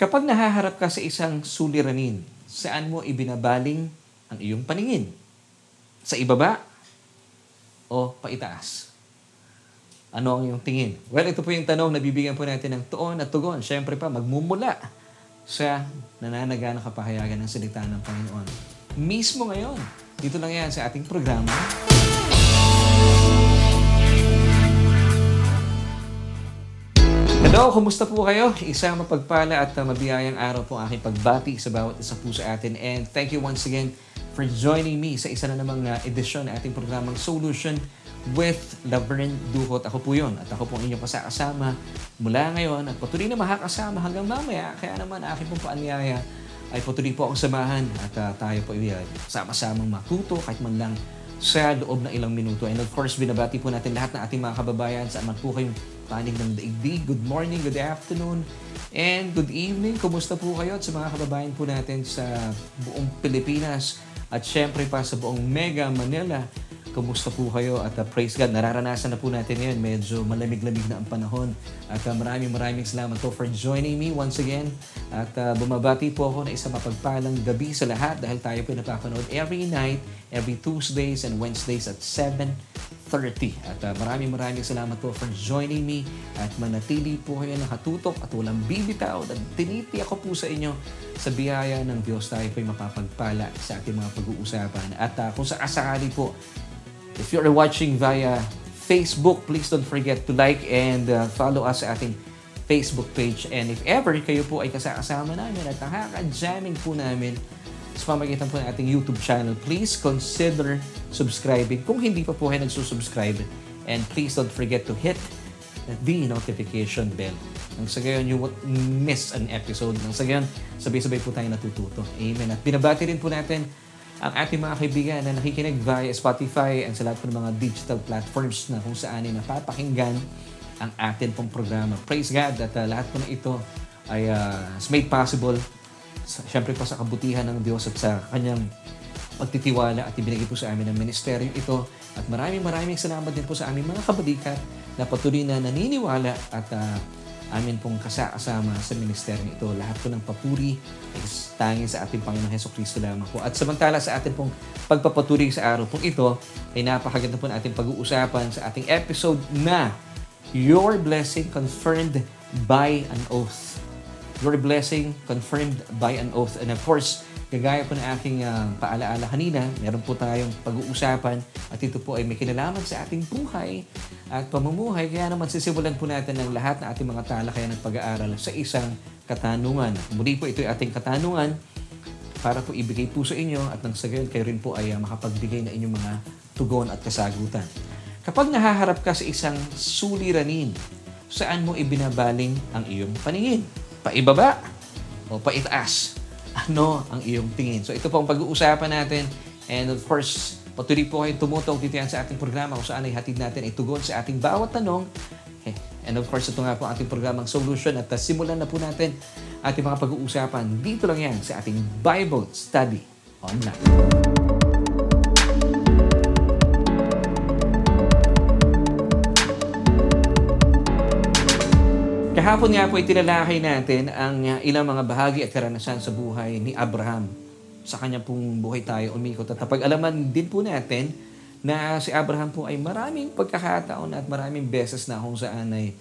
Kapag nahaharap ka sa isang suliranin, saan mo ibinabaling ang iyong paningin? Sa ibaba o paitaas? Ano ang iyong tingin? Well, ito po yung tanong na bibigyan po natin ng tuon at tugon. Siyempre pa, magmumula sa nananaganang kapahayagan ng salita ng Panginoon. Mismo ngayon, dito lang yan sa ating programa. Hello, kumusta po kayo? Isang mapagpala at uh, mabiyayang araw po aking pagbati sa bawat isa po sa atin. And thank you once again for joining me sa isa na namang uh, edisyon ng ating programang Solution with Laverne Duhot. Ako po yun at ako po ang inyong kasakasama mula ngayon at patuloy na makakasama hanggang mamaya. Kaya naman aking pong paanyaya ay patuloy po akong samahan at uh, tayo po ay uh, sama-samang matuto kahit man lang sa loob ng ilang minuto. And of course, binabati po natin lahat ng ating mga kababayan saan man po kayong panig ng daigdig. Good morning, good afternoon, and good evening. Kumusta po kayo at sa mga kababayan po natin sa buong Pilipinas at syempre pa sa buong Mega Manila. Kumusta po kayo at uh, praise God, nararanasan na po natin ngayon. Medyo malamig-lamig na ang panahon. At uh, maraming maraming salamat po for joining me once again. At uh, bumabati po ako na isang mapagpalang gabi sa lahat dahil tayo po napapanood every night, every Tuesdays and Wednesdays at 7 30. At uh, maraming maraming salamat po for joining me at manatili po kayo nakatutok at walang bibitaw at tiniti ako po sa inyo sa biyaya ng Diyos tayo po'y mapapagpala sa ating mga pag-uusapan. At uh, kung sakasakali po, if you're watching via Facebook, please don't forget to like and uh, follow us sa ating Facebook page. And if ever kayo po ay kasakasama namin at nakaka-jamming po namin sa pamagitan po ng ating YouTube channel, please consider subscribing kung hindi pa po kayo nagsusubscribe. And please don't forget to hit the notification bell. Nang sa gayon, you won't miss an episode. Nang sa gayon, sabay-sabay po tayo natututo. Amen. At binabati rin po natin ang ating mga kaibigan na nakikinig via Spotify and sa lahat ng mga digital platforms na kung saan ay napapakinggan ang atin pong programa. Praise God that uh, lahat po na ito ay uh, made possible siyempre pa sa kabutihan ng Diyos at sa kanyang pagtitiwala at ibinigay po sa amin ng ministeryo ito. At maraming maraming salamat din po sa aming mga kabadikat na patuloy na naniniwala at uh, amin pong kasama sa ministeryo ito. Lahat po ng papuri ay tanging sa ating Panginoong Heso Kristo lamang po. At samantala sa ating pong pagpapatuloy sa araw pong ito, ay napakaganda po na ating pag-uusapan sa ating episode na Your Blessing Confirmed by an Oath your blessing confirmed by an oath. And of course, gagaya po ng aking uh, paalaala kanina, meron po tayong pag-uusapan at ito po ay may kinalaman sa ating buhay at pamumuhay. Kaya naman sisimulan po natin ng lahat ng ating mga talakayan at pag-aaral sa isang katanungan. Muli po ito ay ating katanungan para po ibigay po sa inyo at nang sa kayo rin po ay uh, makapagbigay na inyong mga tugon at kasagutan. Kapag nahaharap ka sa isang suliranin, saan mo ibinabaling ang iyong paningin? paibaba o paitaas? Ano ang iyong tingin? So ito po ang pag-uusapan natin. And of course, patuloy po kayo tumutong dito yan sa ating programa kung saan ay hatid natin ay tugon sa ating bawat tanong. Okay. And of course, ito nga po ang ating programang Solution at simulan na po natin ating mga pag-uusapan. Dito lang yan sa ating Bible Study Online. Kahapon nga po itinalakay natin ang uh, ilang mga bahagi at karanasan sa buhay ni Abraham. Sa kanya pong buhay tayo umikot. At napag-alaman din po natin na si Abraham po ay maraming pagkakataon at maraming beses na kung saan ay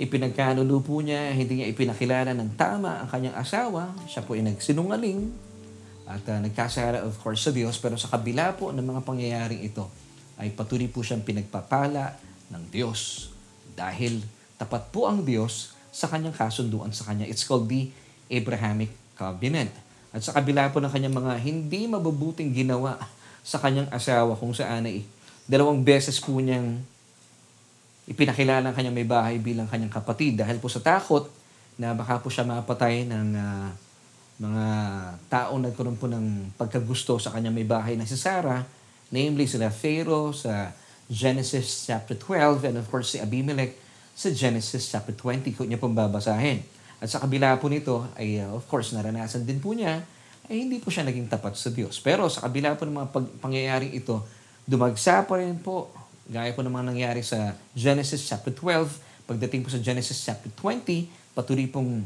ipinagkanulo po niya, hindi niya ipinakilala ng tama ang kanyang asawa. Siya po ay nagsinungaling at uh, nagkasara of course sa Diyos. Pero sa kabila po ng mga pangyayaring ito ay patuloy po siyang pinagpapala ng Diyos dahil tapat po ang Diyos sa kanyang kasunduan sa kanya. It's called the Abrahamic Covenant. At sa kabila po ng kanyang mga hindi mabubuting ginawa sa kanyang asawa kung saan ay dalawang beses po niyang ipinakilala ang kanyang may bahay bilang kanyang kapatid dahil po sa takot na baka po siya mapatay ng uh, mga tao nagkaroon po ng pagkagusto sa kanyang may bahay na si Sarah, namely sila Pharaoh sa Genesis chapter 12 and of course si Abimelech sa Genesis chapter 20 kung niya pong babasahin. At sa kabila po nito ay uh, of course naranasan din po niya ay hindi po siya naging tapat sa Diyos. Pero sa kabila po ng mga pag- pangyayaring ito, dumagsa pa rin po gaya po ng mga nangyari sa Genesis chapter 12, pagdating po sa Genesis chapter 20, patuloy pong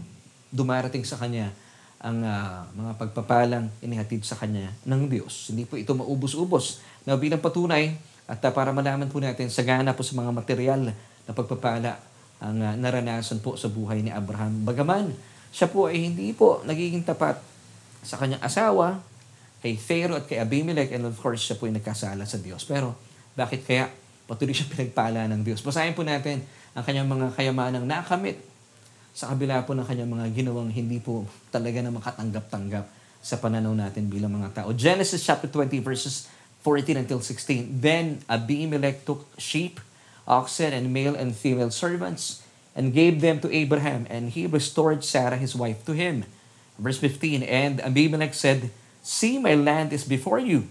dumarating sa kanya ang uh, mga pagpapalang inihatid sa kanya ng Diyos. Hindi po ito maubos-ubos. Na bilang patunay, at uh, para malaman po natin, sagana po sa mga material na pagpapala ang uh, naranasan po sa buhay ni Abraham. Bagaman, siya po ay hindi po nagiging tapat sa kanyang asawa, kay Pharaoh at kay Abimelech, and of course, siya po ay nagkasala sa Diyos. Pero, bakit kaya patuloy siya pinagpala ng Diyos? Basahin po natin ang kanyang mga kayamanang nakamit sa kabila po ng kanyang mga ginawang hindi po talaga na makatanggap-tanggap sa pananaw natin bilang mga tao. Genesis chapter 20 verses 14 until 16. Then Abimelech took sheep, oxen, and male and female servants, and gave them to Abraham, and he restored Sarah his wife to him. Verse 15, And Abimelech said, See, my land is before you.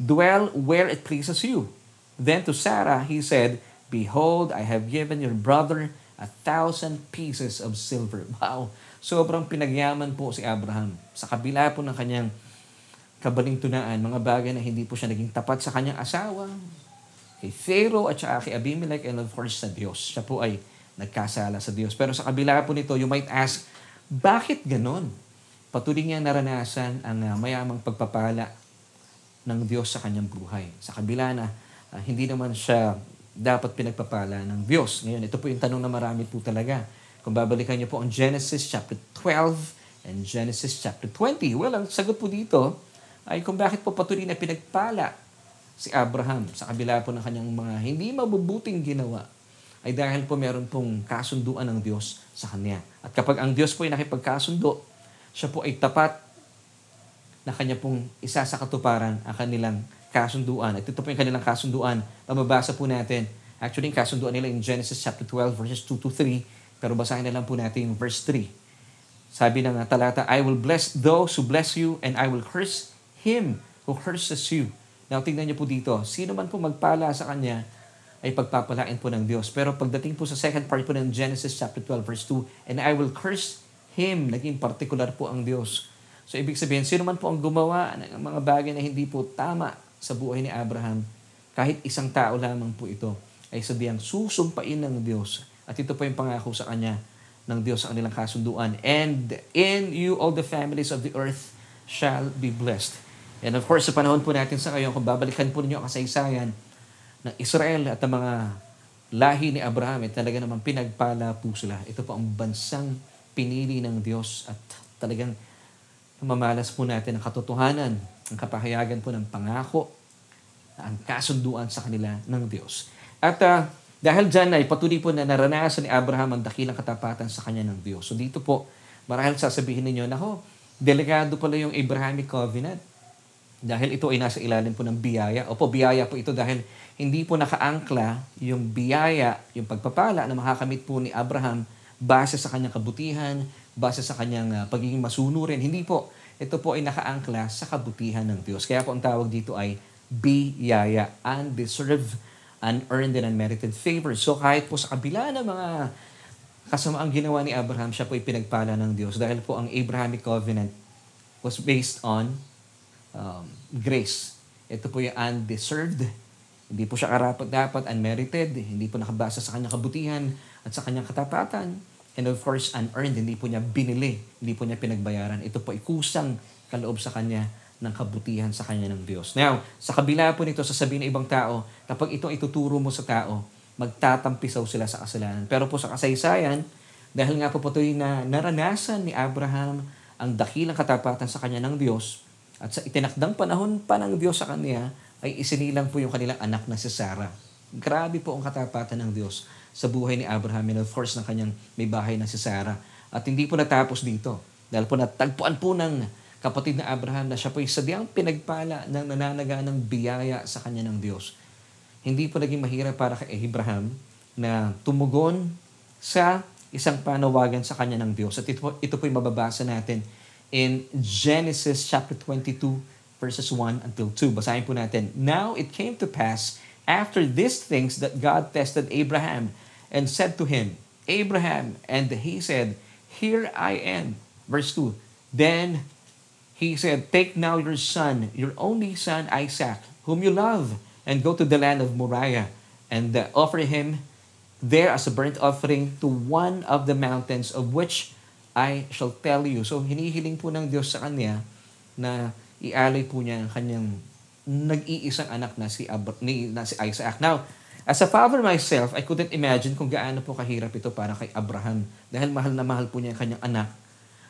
Dwell where it pleases you. Then to Sarah he said, Behold, I have given your brother a thousand pieces of silver. Wow! Sobrang pinagyaman po si Abraham. Sa kabila po ng kanyang kabalingtunaan, mga bagay na hindi po siya naging tapat sa kanyang asawa, kay Pharaoh at saka kay Abimelech and of course sa Diyos. Siya po ay nagkasala sa Diyos. Pero sa kabila po nito, you might ask, bakit ganon? Patuloy niyang naranasan ang uh, mayamang pagpapala ng Diyos sa kanyang buhay. Sa kabila na uh, hindi naman siya dapat pinagpapala ng Diyos. Ngayon, ito po yung tanong na marami po talaga. Kung babalikan niyo po ang Genesis chapter 12 and Genesis chapter 20. Well, ang sagot po dito ay kung bakit po patuloy na pinagpala si Abraham sa kabila po ng kanyang mga hindi mabubuting ginawa ay dahil po meron pong kasunduan ng Diyos sa kanya. At kapag ang Diyos po ay nakipagkasundo, siya po ay tapat na kanya pong isa sa katuparan ang kanilang kasunduan. At ito po yung kanilang kasunduan. Mababasa po natin. Actually, yung kasunduan nila in Genesis chapter 12 verses 2 to 3. Pero basahin na lang po natin yung verse 3. Sabi ng talata, I will bless those who bless you and I will curse him who curses you. Now, tingnan niyo po dito. Sino man po magpala sa kanya, ay pagpapalain po ng Diyos. Pero pagdating po sa second part po ng Genesis chapter 12 verse 2, and I will curse him. Naging particular po ang Diyos. So, ibig sabihin, sino man po ang gumawa ng mga bagay na hindi po tama sa buhay ni Abraham, kahit isang tao lamang po ito, ay sabihan susumpain ng Diyos. At ito po yung pangako sa kanya ng Diyos sa kanilang kasunduan. And in you all the families of the earth shall be blessed. And of course, sa panahon po natin sa ngayon, kung babalikan po ninyo ang kasaysayan ng Israel at ang mga lahi ni Abraham, ay talaga naman pinagpala po sila. Ito po ang bansang pinili ng Diyos at talagang mamalas po natin ang katotohanan ang kapahayagan po ng pangako ang kasunduan sa kanila ng Diyos. At uh, dahil dyan ay patuloy po na naranasan ni Abraham ang dakilang katapatan sa kanya ng Diyos. So dito po, marahil sasabihin ninyo, nako, delikado pala yung Abrahamic Covenant. Dahil ito ay nasa ilalim po ng biyaya. Opo, biyaya po ito dahil hindi po nakaangkla yung biyaya, yung pagpapala na makakamit po ni Abraham base sa kanyang kabutihan, base sa kanyang uh, pagiging masunurin. Hindi po ito po ay nakaangkla sa kabutihan ng Diyos. Kaya po ang tawag dito ay biyaya, undeserved, unearned, and unmerited favor. So kahit po sa kabila ng mga kasamaang ginawa ni Abraham, siya po ay pinagpala ng Diyos dahil po ang Abrahamic Covenant was based on um, grace. Ito po yung undeserved, hindi po siya karapat-dapat, unmerited, hindi po nakabasa sa kanyang kabutihan at sa kanyang katapatan And of course, unearned, hindi po niya binili, hindi po niya pinagbayaran. Ito po ay kusang kaloob sa kanya ng kabutihan sa kanya ng Diyos. Now, sa kabila po nito, sasabihin ng ibang tao, kapag ito ituturo mo sa tao, magtatampisaw sila sa kasalanan. Pero po sa kasaysayan, dahil nga po po na naranasan ni Abraham ang dakilang katapatan sa kanya ng Diyos, at sa itinakdang panahon pa ng Diyos sa kanya, ay isinilang po yung kanilang anak na si Sarah. Grabe po ang katapatan ng Diyos sa buhay ni Abraham and of course ng kanyang may bahay na si Sarah. At hindi po natapos dito. Dahil po natagpuan po ng kapatid na Abraham na siya po ay sadyang pinagpala ng nananaga ng biyaya sa kanya ng Diyos. Hindi po naging mahirap para kay Abraham na tumugon sa isang panawagan sa kanya ng Diyos. At ito, ito po yung mababasa natin in Genesis chapter 22 verses 1 until 2. Basahin po natin. Now it came to pass after these things that God tested Abraham and said to him, Abraham, and he said, Here I am. Verse 2. Then he said, Take now your son, your only son Isaac, whom you love, and go to the land of Moriah, and offer him there as a burnt offering to one of the mountains of which I shall tell you. So, hinihiling po ng Diyos sa kanya na ialay po niya ang kanyang nag-iisang anak na si, Ab- ni, na si Isaac. Now, as a father myself, I couldn't imagine kung gaano po kahirap ito para kay Abraham. Dahil mahal na mahal po niya ang kanyang anak.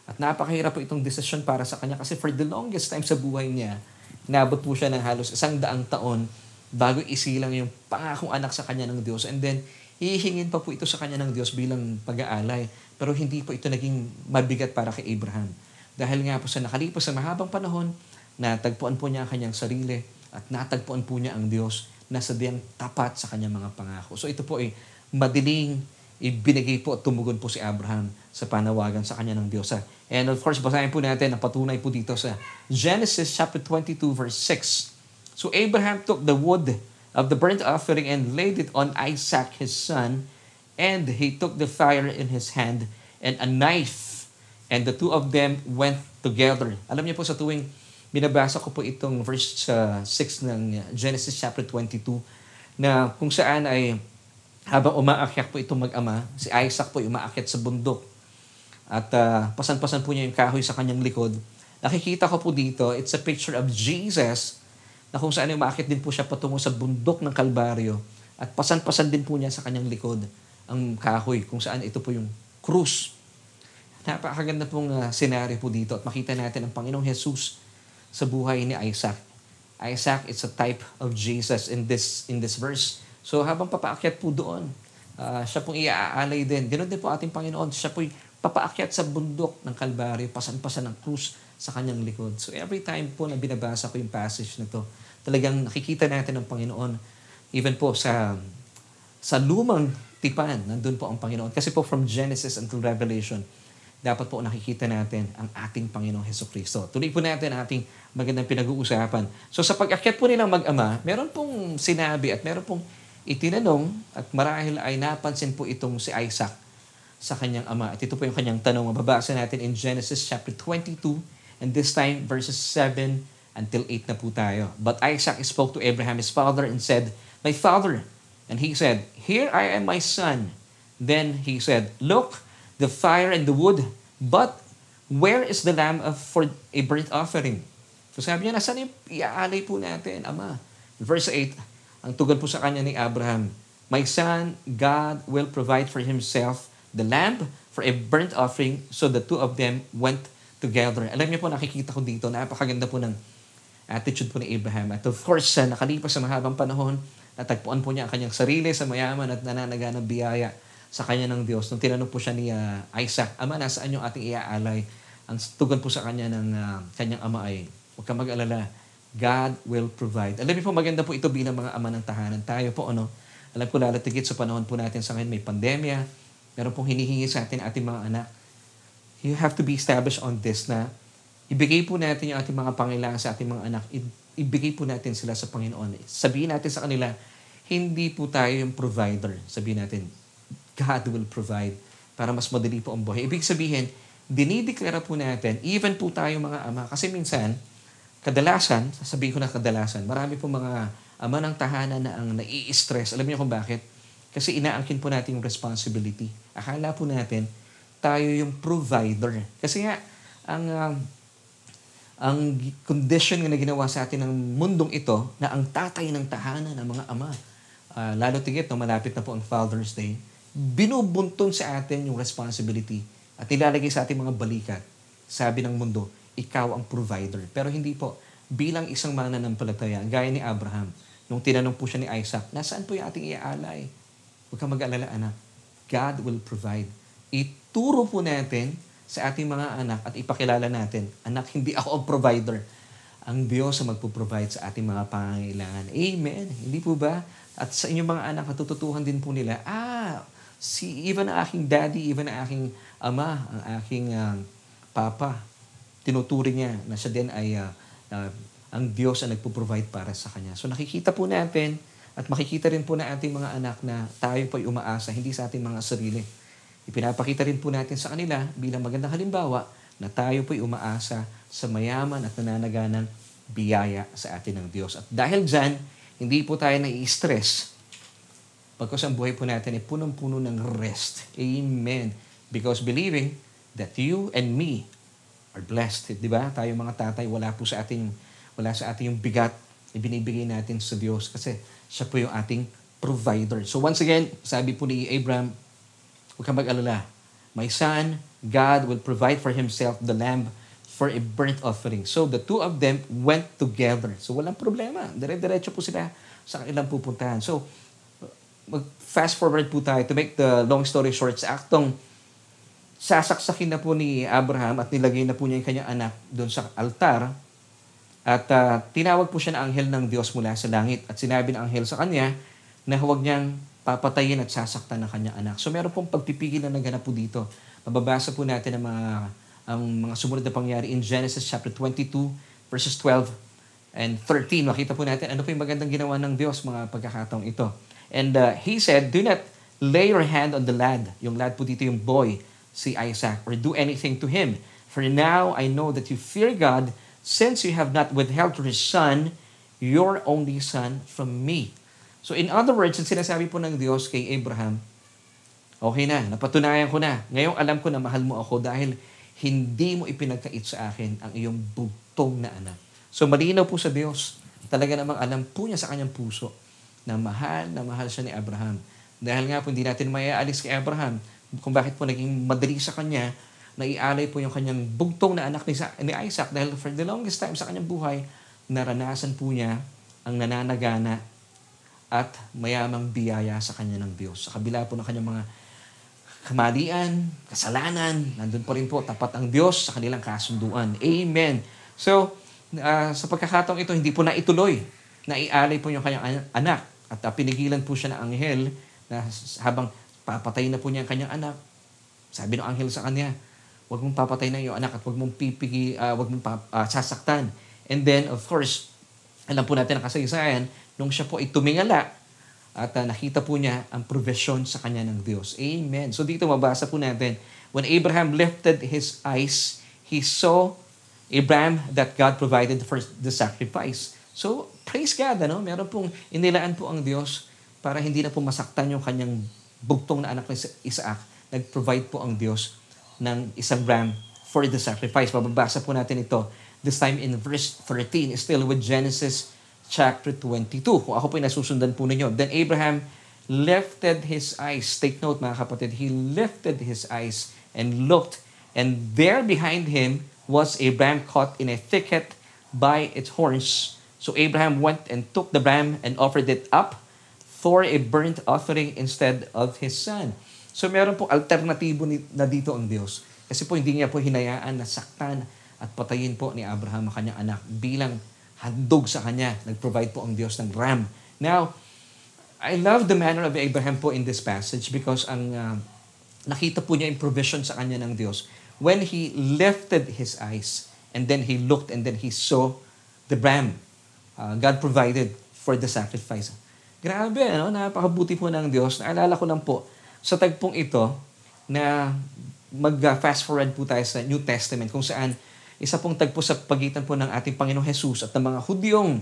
At napakahirap po itong desisyon para sa kanya kasi for the longest time sa buhay niya, nabot po siya ng halos isang daang taon bago isilang yung pangakong anak sa kanya ng Diyos. And then, hihingin pa po ito sa kanya ng Diyos bilang pag-aalay. Pero hindi po ito naging mabigat para kay Abraham. Dahil nga po sa nakalipas sa mahabang panahon, natagpuan po niya ang kanyang sarili at natagpuan po niya ang Diyos na sadyang tapat sa kanyang mga pangako. So ito po ay madiling ibinigay po at tumugon po si Abraham sa panawagan sa kanya ng Diyos. And of course, basahin po natin ang patunay po dito sa Genesis chapter 22 verse 6. So Abraham took the wood of the burnt offering and laid it on Isaac his son, and he took the fire in his hand and a knife, and the two of them went together. Alam niyo po sa tuwing binabasa ko po itong verse uh, 6 ng Genesis chapter 22 na kung saan ay habang umaakyat po itong mag-ama, si Isaac po umaakyat sa bundok at uh, pasan-pasan po niya yung kahoy sa kanyang likod. Nakikita ko po dito, it's a picture of Jesus na kung saan umaakyat din po siya patungo sa bundok ng Kalbaryo at pasan-pasan din po niya sa kanyang likod ang kahoy kung saan ito po yung krus. Napakaganda pong uh, senaryo po dito at makita natin ang Panginoong Jesus sa buhay ni Isaac. Isaac is a type of Jesus in this in this verse. So habang papaakyat po doon, uh, siya pong iaalay din. Ganon din po ating Panginoon. Siya po'y papaakyat sa bundok ng Kalbaryo, pasan-pasan ng krus sa kanyang likod. So every time po na binabasa ko yung passage na to, talagang nakikita natin ang Panginoon. Even po sa sa lumang tipan, nandun po ang Panginoon. Kasi po from Genesis until Revelation, dapat po nakikita natin ang ating Panginoong Heso Kristo. Tuloy po natin ang ating magandang pinag-uusapan. So sa pag-akyat po nilang mag-ama, meron pong sinabi at meron pong itinanong at marahil ay napansin po itong si Isaac sa kanyang ama. At ito po yung kanyang tanong. Mababasa natin in Genesis chapter 22 and this time verses 7 until 8 na po tayo. But Isaac spoke to Abraham his father and said, My father. And he said, Here I am my son. Then he said, Look, the fire and the wood, but where is the lamb of, for a burnt offering? So sabi niya, nasan yung iaalay po natin, Ama? Verse 8, ang tugon po sa kanya ni Abraham, My son, God will provide for himself the lamb for a burnt offering, so the two of them went together. Alam niyo po, nakikita ko dito, napakaganda po ng attitude po ni Abraham. At of course, nakalipas sa mahabang panahon, natagpuan po niya ang kanyang sarili sa mayaman at nananaga ng biyaya sa kanya ng Diyos. Nung tinanong po siya ni uh, Isaac, Ama, nasaan yung ating iaalay? Ang tugon po sa kanya ng uh, kanyang ama ay, huwag ka mag-alala, God will provide. Alam niyo po, maganda po ito bilang mga ama ng tahanan. Tayo po, ano, alam ko lalatigit sa panahon po natin sa ngayon, may pandemya, meron pong hinihingi sa atin ating mga anak. You have to be established on this na ibigay po natin yung ating mga pangailangan sa ating mga anak. Ibigay po natin sila sa Panginoon. Sabihin natin sa kanila, hindi po tayo yung provider. Sabihin natin, God will provide para mas madali po ang buhay. Ibig sabihin, dinideklara po natin, even po tayo mga ama, kasi minsan, kadalasan, sasabihin ko na kadalasan, marami po mga ama ng tahanan na ang nai-stress. Alam niyo kung bakit? Kasi inaangkin po natin yung responsibility. Akala po natin, tayo yung provider. Kasi nga, ang uh, ang condition na ginawa sa atin ng mundong ito na ang tatay ng tahanan, ng mga ama, uh, lalo tigit no, malapit na po ang Father's Day, binubunton sa atin yung responsibility at nilalagay sa ating mga balikat. Sabi ng mundo, ikaw ang provider. Pero hindi po. Bilang isang mananampalataya, gaya ni Abraham, nung tinanong po siya ni Isaac, nasaan po yung ating iaalay? Huwag kang mag-alala, anak. God will provide. Ituro po natin sa ating mga anak at ipakilala natin, anak, hindi ako ang provider. Ang Diyos ang magpo-provide sa ating mga pangangailangan. Amen. Hindi po ba? At sa inyong mga anak, natututuhan din po nila, ah, si even ang aking daddy, even ang aking ama, ang aking uh, papa, tinuturing niya na siya din ay uh, uh, ang Diyos ang nagpo-provide para sa kanya. So nakikita po natin at makikita rin po na ating mga anak na tayo po ay umaasa, hindi sa ating mga sarili. Ipinapakita rin po natin sa kanila bilang magandang halimbawa na tayo po ay umaasa sa mayaman at nananaganang biyaya sa atin ng Diyos. At dahil dyan, hindi po tayo nai-stress pagkos ang buhay po natin ay punong-puno ng rest. Amen. Because believing that you and me are blessed. Di ba? Tayo mga tatay, wala po sa ating, wala sa ating yung bigat ibinibigay natin sa Diyos kasi siya po yung ating provider. So once again, sabi po ni Abraham, huwag kang mag-alala. My son, God will provide for himself the lamb for a burnt offering. So the two of them went together. So walang problema. Dire-diretso po sila sa kanilang pupuntahan. So mag-fast forward po tayo to make the long story short sa aktong sasaksakin na po ni Abraham at nilagay na po niya yung kanyang anak doon sa altar at uh, tinawag po siya na anghel ng Diyos mula sa langit at sinabi ng anghel sa kanya na huwag niyang papatayin at sasaktan ng kanyang anak. So meron pong pagpipigil na naganap po dito. Mababasa po natin ang mga, ang mga sumunod na pangyari in Genesis chapter 22 verses 12 and 13. Makita po natin ano po yung magandang ginawa ng Diyos mga pagkakataong ito. And uh, he said, do not lay your hand on the lad. Yung lad po dito yung boy, si Isaac, or do anything to him. For now I know that you fear God since you have not withheld your son, your only son, from me. So in other words, ang sinasabi po ng Diyos kay Abraham, okay na, napatunayan ko na. Ngayon alam ko na mahal mo ako dahil hindi mo ipinagkait sa akin ang iyong bugtong na anak. So malinaw po sa Diyos, talaga namang alam po niya sa kanyang puso na mahal na mahal siya ni Abraham. Dahil nga po hindi natin maiaalis kay Abraham kung bakit po naging madali sa kanya naialay po yung kanyang bugtong na anak ni Isaac dahil for the longest time sa kanyang buhay, naranasan po niya ang nananagana at mayamang biyaya sa kanya ng Diyos. Sa kabila po ng kanyang mga kamalian, kasalanan, nandun pa rin po tapat ang Diyos sa kanilang kasunduan. Amen. So, uh, sa pagkakataong ito, hindi po na ituloy. Naialay po yung kanyang anak at uh, pinigilan po siya ng anghel na habang papatay na po niya ang kanyang anak, sabi ng anghel sa kanya, Huwag mong papatay na iyong anak at huwag mong pipigi, uh, huwag mong pa, uh, sasaktan. And then, of course, alam po natin ang kasaysayan, nung siya po ay tumingala at uh, nakita po niya ang provision sa kanya ng Diyos. Amen. So dito mabasa po natin, when Abraham lifted his eyes, he saw Abraham that God provided for the sacrifice. So, praise God, ano? Meron pong inilaan po ang Diyos para hindi na po masaktan yung kanyang bugtong na anak ni Isaac. Nag-provide po ang Diyos ng isang ram for the sacrifice. Mababasa po natin ito this time in verse 13, still with Genesis chapter 22. Kung ako po yung nasusundan po ninyo. Then Abraham lifted his eyes. Take note mga kapatid, he lifted his eyes and looked and there behind him was a ram caught in a thicket by its horns. So Abraham went and took the ram and offered it up for a burnt offering instead of his son. So meron po alternatibo na dito ang Diyos. Kasi po hindi niya po hinayaan na saktan at patayin po ni Abraham ang kanyang anak bilang handog sa kanya. Nag-provide po ang Diyos ng ram. Now, I love the manner of Abraham po in this passage because ang uh, nakita po niya yung provision sa kanya ng Diyos when he lifted his eyes and then he looked and then he saw the ram. Uh, God provided for the sacrifice. Grabe, ano? napakabuti po ng Diyos. Naalala ko lang po, sa tagpong ito na mag-fast forward po tayo sa New Testament kung saan isa pong tagpo sa pagitan po ng ating Panginoong Jesus at ng mga Hudyong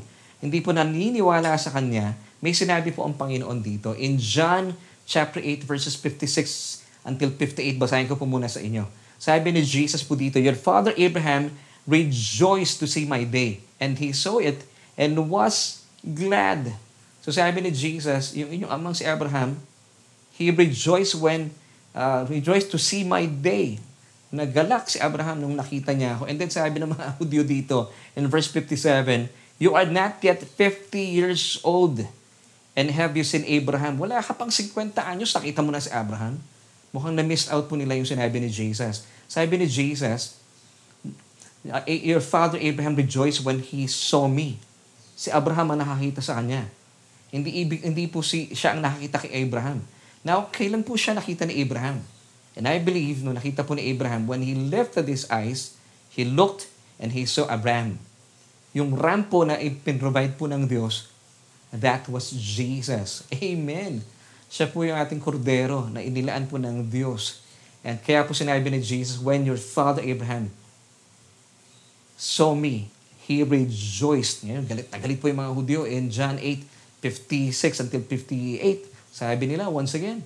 hindi po naniniwala sa Kanya, may sinabi po ang Panginoon dito. In John chapter 8 verses 56 until 58, basahin ko po muna sa inyo. Sabi ni Jesus po dito, Your father Abraham rejoiced to see my day, and he saw it and was glad. So sabi ni Jesus, yung inyong amang si Abraham, He rejoiced when, uh, rejoiced to see my day. Nagalak si Abraham nung nakita niya ako. And then sabi ng mga Hudyo dito, in verse 57, You are not yet 50 years old, and have you seen Abraham? Wala ka pang 50 anyos, nakita mo na si Abraham. Mukhang na-miss out po nila yung sinabi ni Jesus. Sabi ni Jesus, Your father Abraham rejoiced when he saw me. Si Abraham ang nakakita sa kanya. Hindi, ibig, hindi po si, siya ang nakakita kay Abraham. Now, kailan po siya nakita ni Abraham? And I believe, no nakita po ni Abraham, when he lifted his eyes, he looked and he saw Abraham. Yung ram po na ipinrovide po ng Diyos, that was Jesus. Amen. Siya po yung ating kordero na inilaan po ng Diyos. And kaya po sinabi ni Jesus, when your father Abraham saw me, he rejoiced. Ngayon, galit na galit po yung mga Hudyo in John 8, 56 until 58. Sabi nila, once again,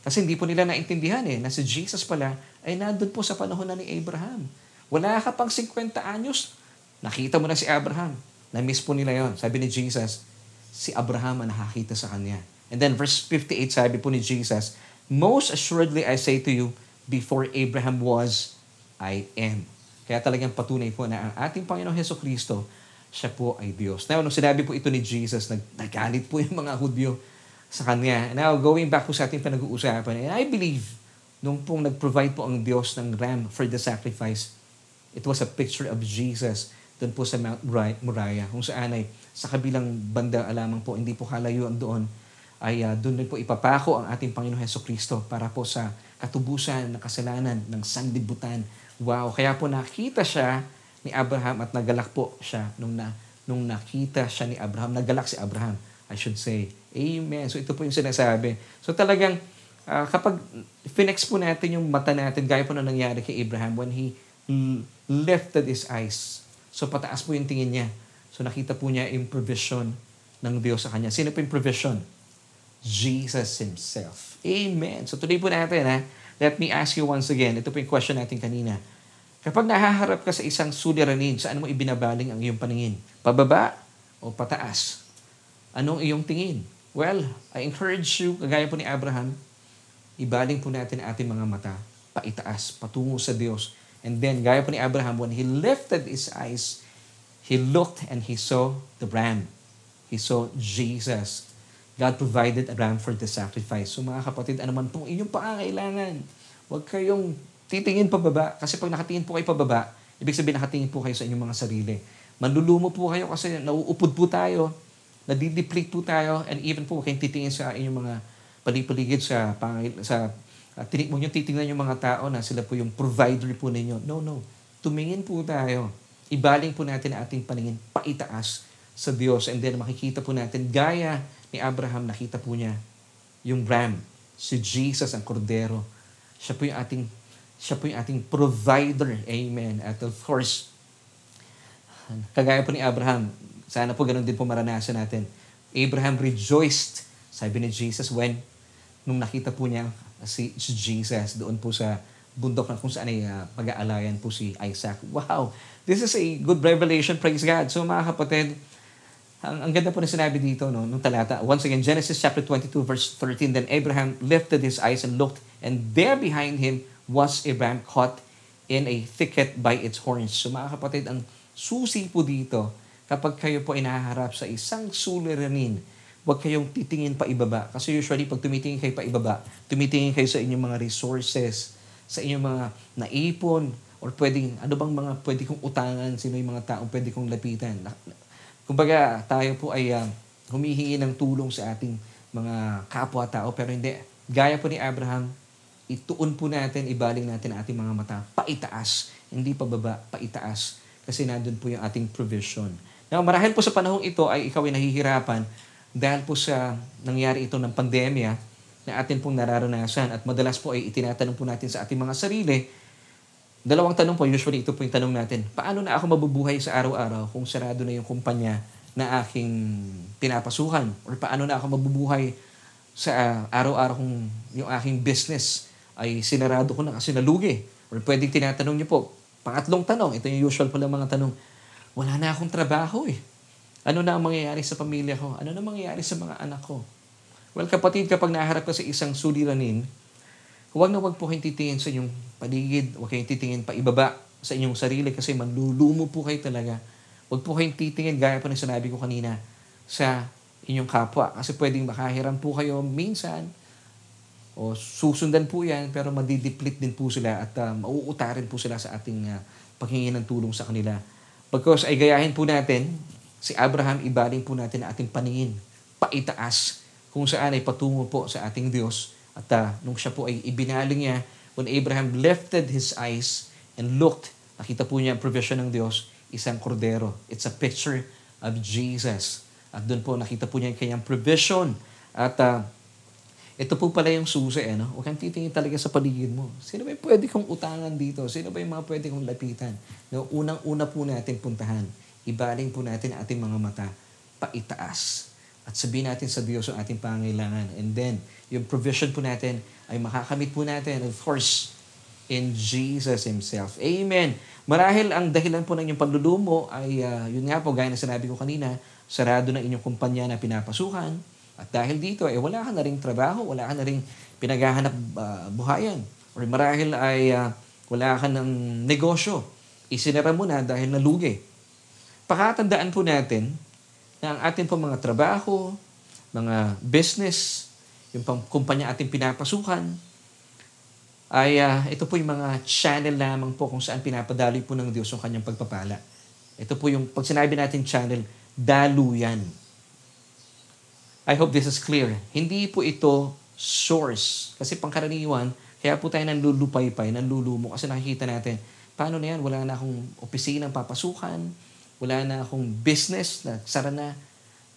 Kasi hindi po nila naintindihan eh, na si Jesus pala ay nandun po sa panahon na ni Abraham. Wala ka pang 50 anyos, nakita mo na si Abraham. Na-miss po nila yon. Sabi ni Jesus, si Abraham ang nakakita sa kanya. And then verse 58, sabi po ni Jesus, Most assuredly I say to you, before Abraham was, I am. Kaya talagang patunay po na ang ating Panginoong Heso Kristo, siya po ay Diyos. Now, nung sinabi po ito ni Jesus, nag nagalit po yung mga Hudyo sa Kanya. Now, going back po sa ating pinag-uusapan, and I believe, nung pong nag-provide po ang Diyos ng ram for the sacrifice, it was a picture of Jesus doon po sa Mount Moriah, kung saan ay sa kabilang banda alamang po, hindi po kalayuan doon, ay uh, doon din po ipapako ang ating Panginoon Heso Kristo para po sa katubusan ng kasalanan ng sanlibutan. Wow! Kaya po nakita siya ni Abraham at nagalak po siya nung, na, nung nakita siya ni Abraham. Nagalak si Abraham, I should say. Amen. So ito po yung sinasabi. So talagang uh, kapag finex po natin yung mata natin, gaya po na nangyari kay Abraham when he lifted his eyes. So pataas po yung tingin niya. So nakita po niya yung provision ng Diyos sa kanya. Sino po yung provision? Jesus Himself. Amen. So today po natin, ha, let me ask you once again, ito po yung question natin kanina. Kapag nahaharap ka sa isang suliranin, saan mo ibinabaling ang iyong paningin? Pababa o pataas? Anong iyong tingin? Well, I encourage you, kagaya po ni Abraham, ibaling po natin ating mga mata, paitaas, patungo sa Diyos. And then, gaya po ni Abraham, when he lifted his eyes, he looked and he saw the ram. He saw Jesus. God provided a ram for the sacrifice. So mga kapatid, ano man pong inyong pangangailangan, huwag kayong titingin pababa. Kasi pag nakatingin po kayo pababa, ibig sabihin nakatingin po kayo sa inyong mga sarili. Manlulumo po kayo kasi nauupod po tayo, nadideplete po tayo, and even po kayong titingin sa inyong mga palipaligid sa, sa uh, tinig mo nyo titingnan yung mga tao na sila po yung provider po ninyo. No, no. Tumingin po tayo. Ibaling po natin ating paningin paitaas sa Diyos and then makikita po natin gaya ni Abraham, nakita po niya yung ram, si Jesus ang kordero. Siya po yung ating siya po yung ating provider. Amen. At of course, kagaya po ni Abraham, sana po ganun din po maranasan natin. Abraham rejoiced, sabi ni Jesus, when nung nakita po niya si, Jesus doon po sa bundok na kung saan ay uh, pag-aalayan po si Isaac. Wow! This is a good revelation, praise God. So mga kapatid, ang, ang ganda po na sinabi dito, no, nung talata. Once again, Genesis chapter 22, verse 13. Then Abraham lifted his eyes and looked, and there behind him was a ram caught in a thicket by its horns. So mga kapatid, ang susi po dito, kapag kayo po inaharap sa isang suliranin, huwag kayong titingin pa ibaba. Kasi usually, pag tumitingin kayo pa ibaba, tumitingin kayo sa inyong mga resources, sa inyong mga naipon, or pwedeng, ano bang mga pwede kong utangan, sino yung mga taong pwede kong lapitan. Kumbaga, tayo po ay uh, humihingi ng tulong sa ating mga kapwa-tao, pero hindi. Gaya po ni Abraham, ituon po natin, ibaling natin ating mga mata, paitaas, hindi pababa, paitaas. Kasi nandun po yung ating provision. Now, marahil po sa panahong ito ay ikaw ay nahihirapan dahil po sa nangyari ito ng pandemya na atin pong nararanasan at madalas po ay itinatanong po natin sa ating mga sarili, Dalawang tanong po, usually ito po yung tanong natin. Paano na ako mabubuhay sa araw-araw kung sarado na yung kumpanya na aking pinapasuhan? Or paano na ako mabubuhay sa uh, araw-araw kung yung aking business ay sinarado ko na kasi nalugi? Or pwedeng tinatanong niyo po, pangatlong tanong, ito yung usual pala mga tanong, wala na akong trabaho eh. Ano na ang mangyayari sa pamilya ko? Ano na mangyayari sa mga anak ko? Well, kapatid, kapag naharap ka sa isang suliranin, Huwag na huwag po kayong titingin sa inyong paligid, huwag kayong titingin pa ibaba sa inyong sarili kasi manlulumo po kayo talaga. Huwag po kayong titingin, gaya po ng sinabi ko kanina, sa inyong kapwa. Kasi pwedeng makahiram po kayo minsan, o susundan po yan, pero madideplete din po sila at uh, mauutarin po sila sa ating uh, paghingi ng tulong sa kanila. Because ay gayahin po natin, si Abraham, ibaling po natin ang ating paningin, paitaas, kung saan ay patungo po sa ating Diyos at uh, nung siya po ay ibinaling niya, when Abraham lifted his eyes and looked, nakita po niya ang provision ng Diyos, isang kordero. It's a picture of Jesus. At doon po nakita po niya yung kanyang provision. At uh, ito po pala yung susi, eh, no? Huwag kang titingin talaga sa paligid mo. Sino ba yung pwede kong utangan dito? Sino ba yung mga pwede kong lapitan? No, Unang-una po natin puntahan. Ibaling po natin ating mga mata paitaas. At sabihin natin sa Diyos ang ating pangailangan. And then, yung provision po natin ay makakamit po natin. Of course, in Jesus Himself. Amen. Marahil ang dahilan po ng inyong panlulumo ay, uh, yun nga po, gaya na sinabi ko kanina, sarado na inyong kumpanya na pinapasukan. At dahil dito, eh, wala ka na ring trabaho, wala ka na ring pinaghahanap uh, buhayan. Or marahil ay uh, wala ka ng negosyo. Isinara mo na dahil nalugi. Pakatandaan po natin na ang ating po mga trabaho, mga business, yung pang kumpanya ating pinapasukan, ay uh, ito po yung mga channel lamang po kung saan pinapadaloy po ng Diyos yung kanyang pagpapala. Ito po yung, pag sinabi natin channel, daluyan. I hope this is clear. Hindi po ito source. Kasi pangkaraniwan, kaya po tayo nanlulupay-pay, nanlulumo kasi nakikita natin, paano na yan? Wala na akong opisina papasukan, wala na akong business na sara na,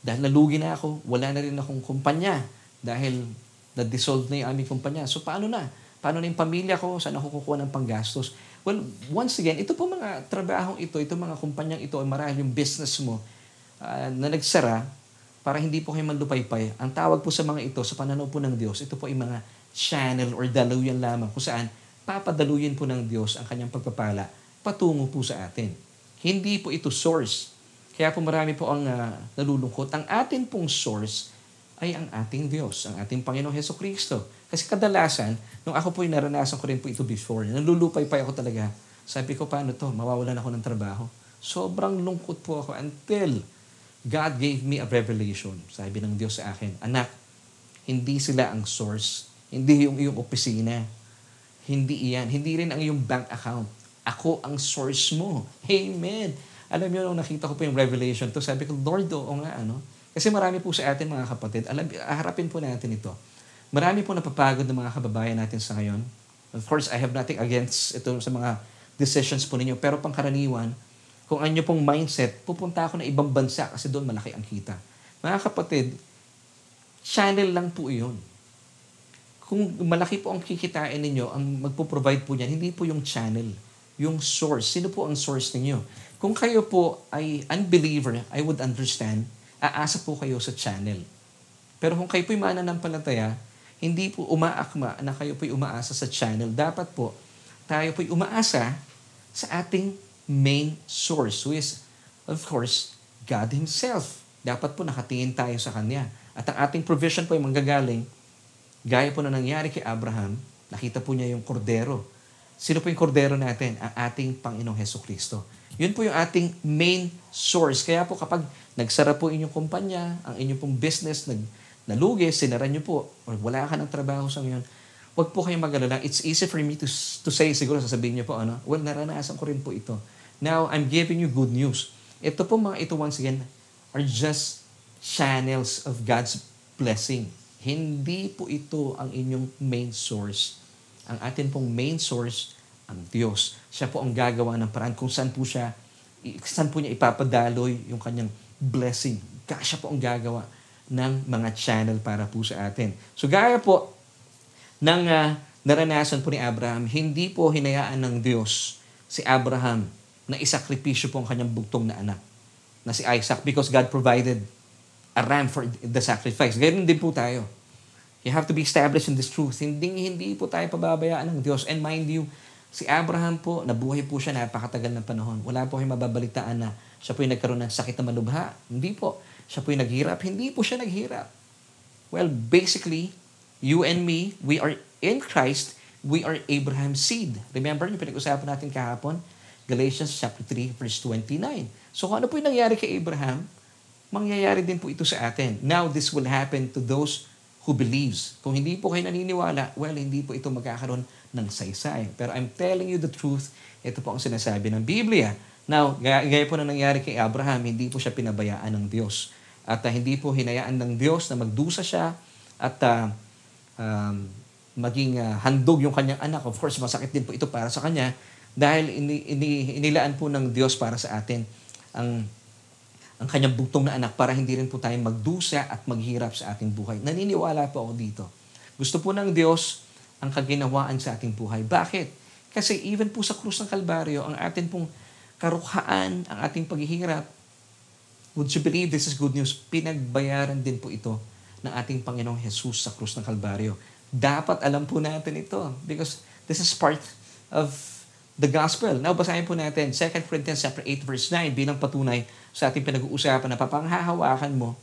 dahil nalugi na ako, wala na rin akong kumpanya dahil na-dissolve na yung aming kumpanya. So paano na? Paano na yung pamilya ko? Saan ako kukuha ng panggastos? Well, once again, ito po mga trabahong ito, ito mga kumpanyang ito, marahil yung business mo uh, na nagsara para hindi po kayo manlupaypay. Ang tawag po sa mga ito, sa pananaw po ng Diyos, ito po ay mga channel or daluyan lamang kung saan papadaluyin po ng Diyos ang kanyang pagpapala patungo po sa atin. Hindi po ito source kaya po marami po ang uh, nalulungkot. Ang atin pong source ay ang ating Diyos, ang ating Panginoong Heso Kristo. Kasi kadalasan, nung ako po yung naranasan ko rin po ito before, nalulupay pa ako talaga. Sabi ko, paano to? Mawawalan ako ng trabaho. Sobrang lungkot po ako until God gave me a revelation. Sabi ng Diyos sa akin, Anak, hindi sila ang source. Hindi yung iyong opisina. Hindi iyan. Hindi rin ang iyong bank account. Ako ang source mo. Amen. Alam niyo, nung nakita ko po yung revelation to, sabi ko, Lord, o nga, ano? Kasi marami po sa atin, mga kapatid, alam, harapin po natin ito. Marami po napapagod ng mga kababayan natin sa ngayon. Of course, I have nothing against ito sa mga decisions po ninyo. Pero pangkaraniwan, kung ano pong mindset, pupunta ako na ibang bansa kasi doon malaki ang kita. Mga kapatid, channel lang po iyon. Kung malaki po ang kikitain ninyo, ang magpo-provide po niyan, hindi po yung channel, yung source. Sino po ang source ninyo? Kung kayo po ay unbeliever, I would understand, aasa po kayo sa channel. Pero kung kayo po'y mananampalataya, hindi po umaakma na kayo po'y umaasa sa channel. Dapat po, tayo po'y umaasa sa ating main source, who is, of course, God Himself. Dapat po nakatingin tayo sa Kanya. At ang ating provision po ay manggagaling, gaya po na nangyari kay Abraham, nakita po niya yung kordero. Sino po yung kordero natin? Ang ating Panginoong Heso Kristo. Yun po yung ating main source. Kaya po kapag nagsara po inyong kumpanya, ang inyong pong business, nag, nalugi, sinara nyo po, or wala ka ng trabaho sa ngayon, wag po kayong mag-alala. It's easy for me to, to say, siguro sasabihin niyo po, ano, well, naranasan ko rin po ito. Now, I'm giving you good news. Ito po mga ito, once again, are just channels of God's blessing. Hindi po ito ang inyong main source. Ang atin pong main source ang Diyos. Siya po ang gagawa ng paraan kung saan po siya, saan po niya ipapadaloy yung kanyang blessing. Siya po ang gagawa ng mga channel para po sa atin. So gaya po ng uh, naranasan po ni Abraham, hindi po hinayaan ng Diyos si Abraham na isakripisyo po ang kanyang bugtong na anak na si Isaac because God provided a ram for the sacrifice. Ganyan din po tayo. You have to be established in this truth. Hindi, hindi po tayo pababayaan ng Diyos. And mind you, Si Abraham po, nabuhay po siya napakatagal ng panahon. Wala po kayong mababalitaan na siya po yung nagkaroon ng sakit na malubha. Hindi po. Siya po yung naghirap. Hindi po siya naghirap. Well, basically, you and me, we are in Christ, we are Abraham's seed. Remember yung pinag-usapan natin kahapon? Galatians chapter 3, verse 29. So kung ano po yung nangyari kay Abraham, mangyayari din po ito sa atin. Now, this will happen to those who believes. Kung hindi po kayo naniniwala, well, hindi po ito magkakaroon ng saysay. Pero I'm telling you the truth, ito po ang sinasabi ng Biblia. Now, gaya, po na nangyari kay Abraham, hindi po siya pinabayaan ng Diyos. At uh, hindi po hinayaan ng Diyos na magdusa siya at uh, um, maging uh, handog yung kanyang anak. Of course, masakit din po ito para sa kanya dahil ini, ini, inilaan po ng Diyos para sa atin ang ang kanyang bugtong na anak para hindi rin po tayo magdusa at maghirap sa ating buhay. Naniniwala po ako dito. Gusto po ng Diyos ang kaginawaan sa ating buhay. Bakit? Kasi even po sa krus ng Kalbaryo, ang ating pong karukhaan, ang ating paghihirap, would you believe this is good news? Pinagbayaran din po ito ng ating Panginoong Jesus sa krus ng Kalbaryo. Dapat alam po natin ito because this is part of the gospel. Now, basahin po natin 2 Corinthians chapter 8 verse 9 bilang patunay sa ating pinag-uusapan na papanghahawakan mo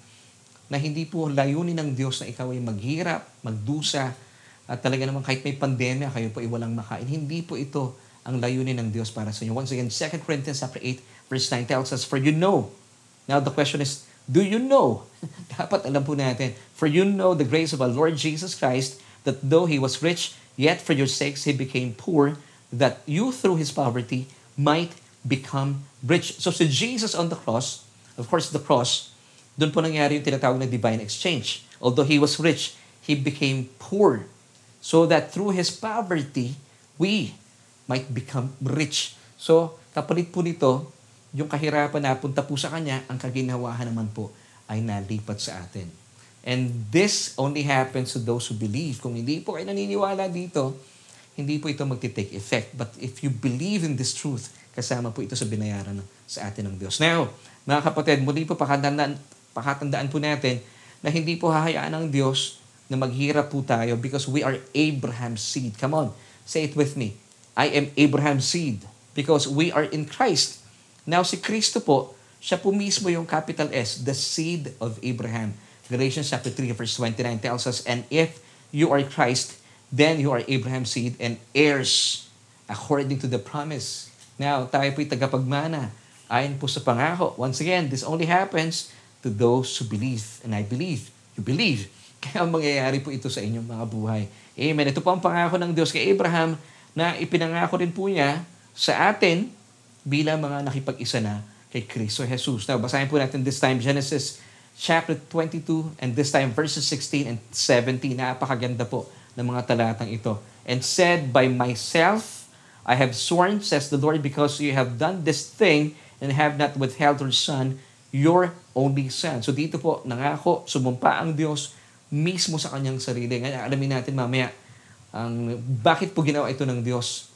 na hindi po layunin ng Diyos na ikaw ay maghirap, magdusa, at talaga naman kahit may pandemya, kayo po ay walang makain. Hindi po ito ang layunin ng Diyos para sa inyo. Once again, 2 Corinthians chapter 8 verse 9 tells us, For you know, now the question is, do you know? Dapat alam po natin. For you know the grace of our Lord Jesus Christ, that though He was rich, yet for your sakes He became poor, that you through His poverty might become rich. So si Jesus on the cross, of course the cross, doon po nangyari yung tinatawag na divine exchange. Although He was rich, He became poor. So that through His poverty, we might become rich. So, kapalit po nito, yung kahirapan na punta po sa Kanya, ang kaginawahan naman po ay nalipat sa atin. And this only happens to those who believe. Kung hindi po kayo naniniwala dito, hindi po ito magti-take effect. But if you believe in this truth, kasama po ito sa binayaran sa atin ng Diyos. Now, mga kapatid, muli po pakatandaan, pakatandaan po natin na hindi po hahayaan ng Diyos na maghirap po tayo because we are Abraham's seed. Come on, say it with me. I am Abraham's seed because we are in Christ. Now, si Kristo po, siya po mismo yung capital S, the seed of Abraham. Galatians chapter 3 verse 29 tells us, And if you are Christ, then you are Abraham's seed and heirs according to the promise. Now, tayo po'y tagapagmana ayon po sa pangako. Once again, this only happens to those who believe. And I believe, you believe. Kaya mangyayari po ito sa inyong mga buhay. Amen. Ito po ang pangako ng Diyos kay Abraham na ipinangako rin po niya sa atin bilang mga nakipag-isa na kay Kristo Jesus. Now, basahin po natin this time Genesis chapter 22 and this time verses 16 and 17. Napakaganda po ng mga talatang ito. And said, By myself I have sworn, says the Lord, because you have done this thing and have not withheld your son, your only son. So dito po, nangako, sumumpa ang Diyos mismo sa kanyang sarili. Ngayon, alamin natin mamaya ang bakit po ginawa ito ng Diyos.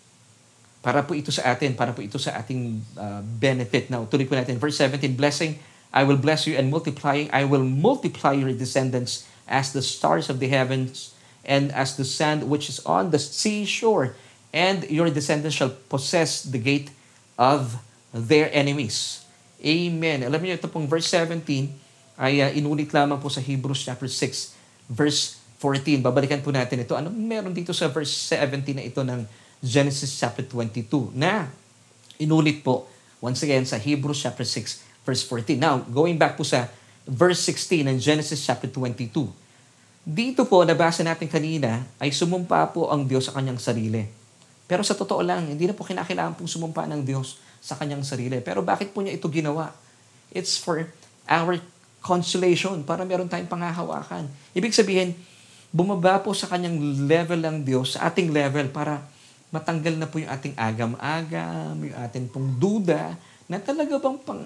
Para po ito sa atin, para po ito sa ating uh, benefit. Now, tuloy po natin. Verse 17, Blessing, I will bless you and multiplying, I will multiply your descendants as the stars of the heavens and as the sand which is on the seashore. And your descendants shall possess the gate of their enemies. Amen. Alam niyo, ito pong verse 17 ay uh, inulit lamang po sa Hebrews chapter 6 verse 14. Babalikan po natin ito. Ano meron dito sa verse 17 na ito ng Genesis chapter 22 na inulit po once again sa Hebrews chapter 6 verse 14. Now, going back po sa verse 16 ng Genesis chapter 22. Dito po, nabasa natin kanina, ay sumumpa po ang Diyos sa kanyang sarili. Pero sa totoo lang, hindi na po kinakailangan pong sumumpa ng Diyos sa kanyang sarili. Pero bakit po niya ito ginawa? It's for our consolation, para meron tayong panghahawakan. Ibig sabihin, bumaba po sa kanyang level ng Diyos, sa ating level, para matanggal na po yung ating agam-agam, yung ating pong duda, na talaga bang pang,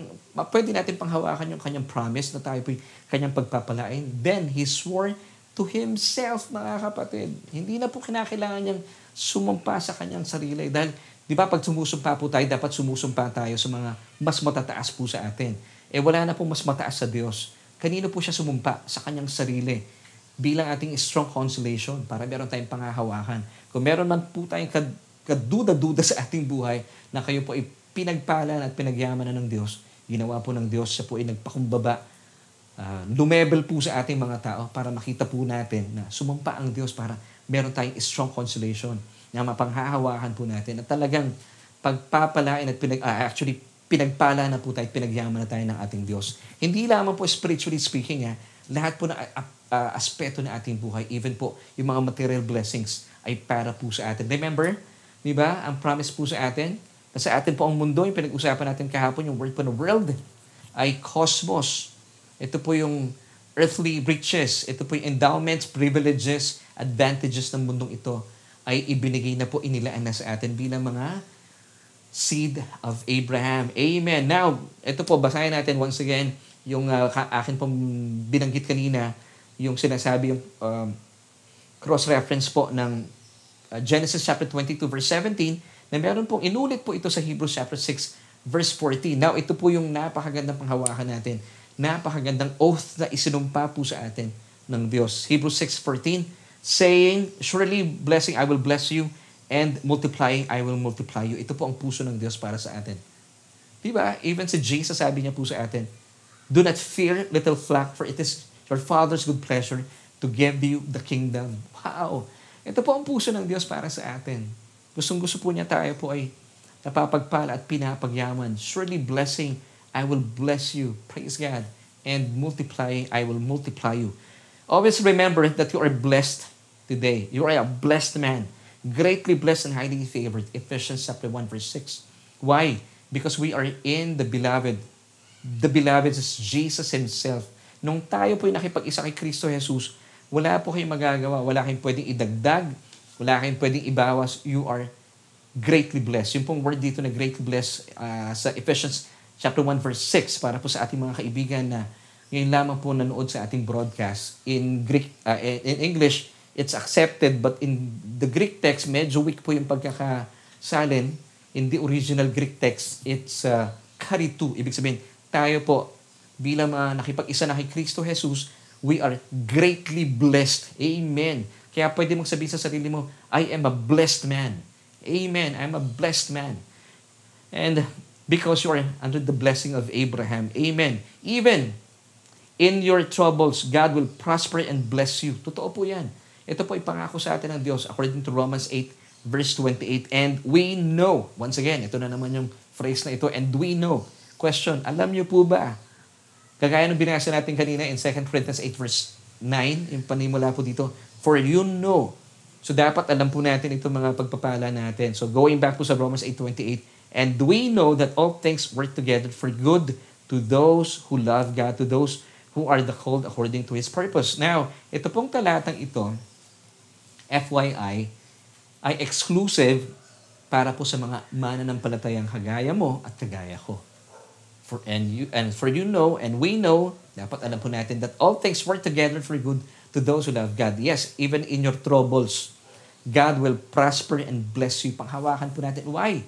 pwede natin panghawakan yung kanyang promise na tayo po kanyang pagpapalain. Then, He swore to Himself, mga kapatid. Hindi na po kinakailangan niyang sumumpa sa kanyang sarili. Dahil, di ba, pag sumusumpa po tayo, dapat sumusumpa tayo sa mga mas matataas po sa atin. Eh wala na pong mas mataas sa Diyos. Kanino po siya sumumpa? Sa kanyang sarili bilang ating strong consolation para meron tayong pangahawakan. Kung meron man po tayong kaduda-duda sa ating buhay na kayo po ay pinagpalan at pinagyamanan ng Diyos, ginawa po ng Diyos, siya po ay nagpakumbaba, uh, lumebel po sa ating mga tao para makita po natin na sumumpa ang Diyos para meron tayong strong consolation na mapanghahawakan po natin at talagang pagpapalain at pinag, uh, actually pinagpala na po tayo, pinagyaman na tayo ng ating Diyos. Hindi lamang po spiritually speaking, ha, lahat po ng uh, aspeto ng ating buhay, even po yung mga material blessings ay para po sa atin. Remember, di ba, ang promise po sa atin, na sa atin po ang mundo, yung pinag-usapan natin kahapon, yung word po na world, ay cosmos. Ito po yung earthly riches, ito po yung endowments, privileges, advantages ng mundong ito ay ibinigay na po inilaan na sa atin bilang mga seed of Abraham. Amen. Now, ito po, basahin natin once again yung uh, akin pong binanggit kanina, yung sinasabi yung um, cross-reference po ng uh, Genesis chapter 22 verse 17 na meron pong inulit po ito sa Hebrews chapter 6 verse 14. Now, ito po yung napakagandang panghawakan natin. Napakagandang oath na isinumpa po sa atin ng Diyos. Hebrews 6.14 saying, Surely blessing I will bless you and multiplying I will multiply you. Ito po ang puso ng Diyos para sa atin. Diba? Even si Jesus sabi niya po sa atin, Do not fear, little flock, for it is your Father's good pleasure to give you the kingdom. Wow! Ito po ang puso ng Diyos para sa atin. Gustong gusto po niya tayo po ay napapagpala at pinapagyaman. Surely blessing, I will bless you. Praise God. And multiply, I will multiply you. Always remember that you are blessed today. You are a blessed man. Greatly blessed and highly favored. Ephesians chapter 1 verse 6. Why? Because we are in the beloved. The beloved is Jesus Himself. Nung tayo po nakipag-isa kay Kristo Jesus, wala po kayong magagawa. Wala kayong pwedeng idagdag. Wala kayong pwedeng ibawas. You are greatly blessed. Yung pong word dito na greatly blessed uh, sa Ephesians chapter 1 verse 6 para po sa ating mga kaibigan na ngayon lamang po nanood sa ating broadcast. In Greek, uh, in English, it's accepted but in the Greek text, medyo weak po yung pagkakasalin. In the original Greek text, it's uh, karitu. Ibig sabihin, tayo po bilang uh, nakipag-isa na kay Kristo Jesus, we are greatly blessed. Amen. Kaya pwede mong sabihin sa sarili mo, I am a blessed man. Amen. I'm a blessed man. And because you are under the blessing of Abraham. Amen. Even in your troubles, God will prosper and bless you. Totoo po yan. Ito po ipangako sa atin ng Diyos according to Romans 8 verse 28. And we know, once again, ito na naman yung phrase na ito, and we know. Question, alam niyo po ba, kagaya ng binasa natin kanina in 2 Corinthians 8 verse 9, yung panimula po dito, for you know So dapat alam po natin itong mga pagpapala natin. So going back po sa Romans 8.28, And we know that all things work together for good to those who love God, to those who are the called according to His purpose. Now, ito pong talatang ito, FYI, ay exclusive para po sa mga mananampalatayang kagaya mo at kagaya ko. For, and, you, and for you know, and we know, dapat alam po natin that all things work together for good to those who love God. Yes, even in your troubles, God will prosper and bless you. Panghawakan po natin. Why?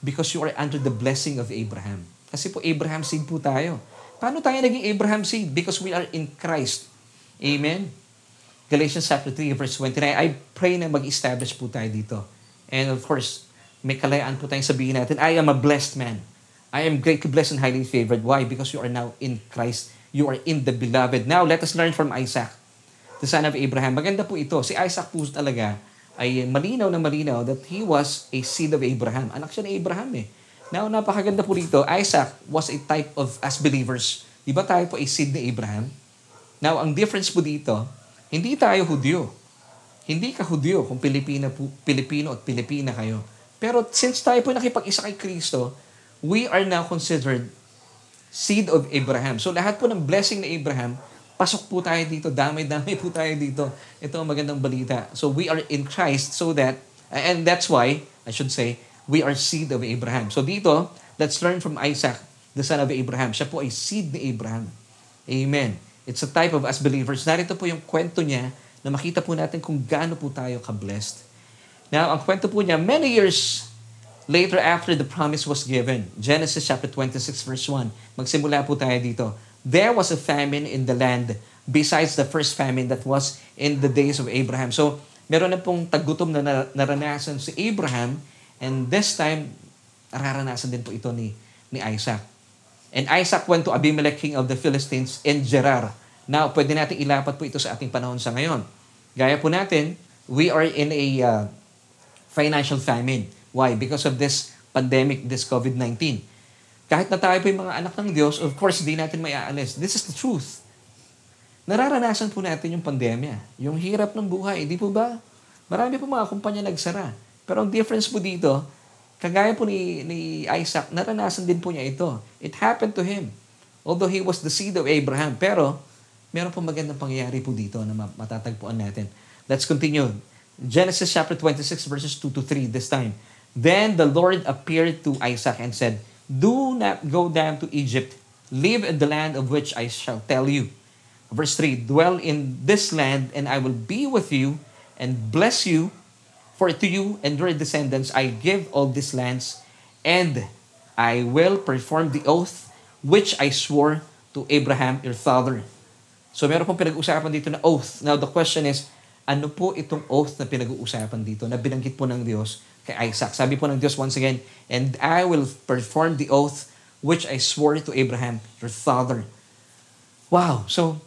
Because you are under the blessing of Abraham. Kasi po Abraham seed po tayo. Paano tayo naging Abraham seed? Because we are in Christ. Amen? Galatians chapter 3 verse 29. I pray na mag-establish po tayo dito. And of course, may kalayaan po tayong sabihin natin, I am a blessed man. I am greatly blessed and highly favored. Why? Because you are now in Christ. You are in the beloved. Now, let us learn from Isaac the son of Abraham. Maganda po ito. Si Isaac po talaga ay malinaw na malinaw that he was a seed of Abraham. Anak siya ni Abraham eh. Now, napakaganda po dito, Isaac was a type of as believers. Di ba tayo po a seed ni Abraham? Now, ang difference po dito, hindi tayo Hudyo. Hindi ka Hudyo kung Pilipina po, Pilipino at Pilipina kayo. Pero since tayo po nakipag-isa kay Kristo, we are now considered seed of Abraham. So lahat po ng blessing ni Abraham, Pasok po tayo dito, damay-damay po tayo dito. Ito ang magandang balita. So we are in Christ so that, and that's why, I should say, we are seed of Abraham. So dito, let's learn from Isaac, the son of Abraham. Siya po ay seed ni Abraham. Amen. It's a type of us believers. Narito po yung kwento niya na makita po natin kung gaano po tayo ka-blessed. Now, ang kwento po niya, many years later after the promise was given, Genesis chapter 26 verse 1, magsimula po tayo dito there was a famine in the land besides the first famine that was in the days of Abraham. So, meron na pong tagutom na naranasan si Abraham and this time, nararanasan din po ito ni, ni Isaac. And Isaac went to Abimelech, king of the Philistines, in Gerar. Now, pwede natin ilapat po ito sa ating panahon sa ngayon. Gaya po natin, we are in a uh, financial famine. Why? Because of this pandemic, this COVID-19. Kahit na tayo po yung mga anak ng Diyos, of course, hindi natin may aalis. This is the truth. Nararanasan po natin yung pandemya. Yung hirap ng buhay, di po ba? Marami po mga kumpanya nagsara. Pero ang difference po dito, kagaya po ni, ni Isaac, naranasan din po niya ito. It happened to him. Although he was the seed of Abraham. Pero, meron po magandang pangyayari po dito na matatagpuan natin. Let's continue. Genesis chapter 26 verses 2 to 3 this time. Then the Lord appeared to Isaac and said, Do not go down to Egypt. Live in the land of which I shall tell you. Verse 3 Dwell in this land, and I will be with you and bless you. For to you and your descendants I give all these lands, and I will perform the oath which I swore to Abraham your father. So meron pong pinag-uusapan dito na oath. Now the question is, ano po itong oath na pinag-uusapan dito na binanggit po ng Diyos kay Isaac? Sabi po ng Diyos once again, And I will perform the oath which I swore to Abraham, your father. Wow! So,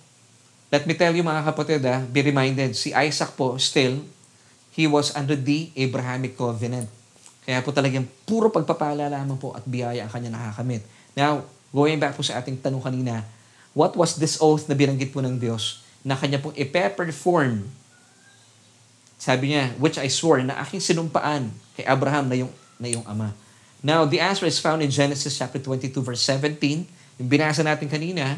let me tell you mga kapatid, ah, be reminded, si Isaac po still, he was under the Abrahamic covenant. Kaya po talagang puro pagpapala lamang po at biyaya ang kanya nakakamit. Now, going back po sa ating tanong kanina, what was this oath na binanggit po ng Diyos na kanya pong ipe-perform? Sabi niya, which I swore, na aking sinumpaan kay Abraham na yung, na yung ama. Now, the answer is found in Genesis chapter 22 verse 17. Yung binasa natin kanina,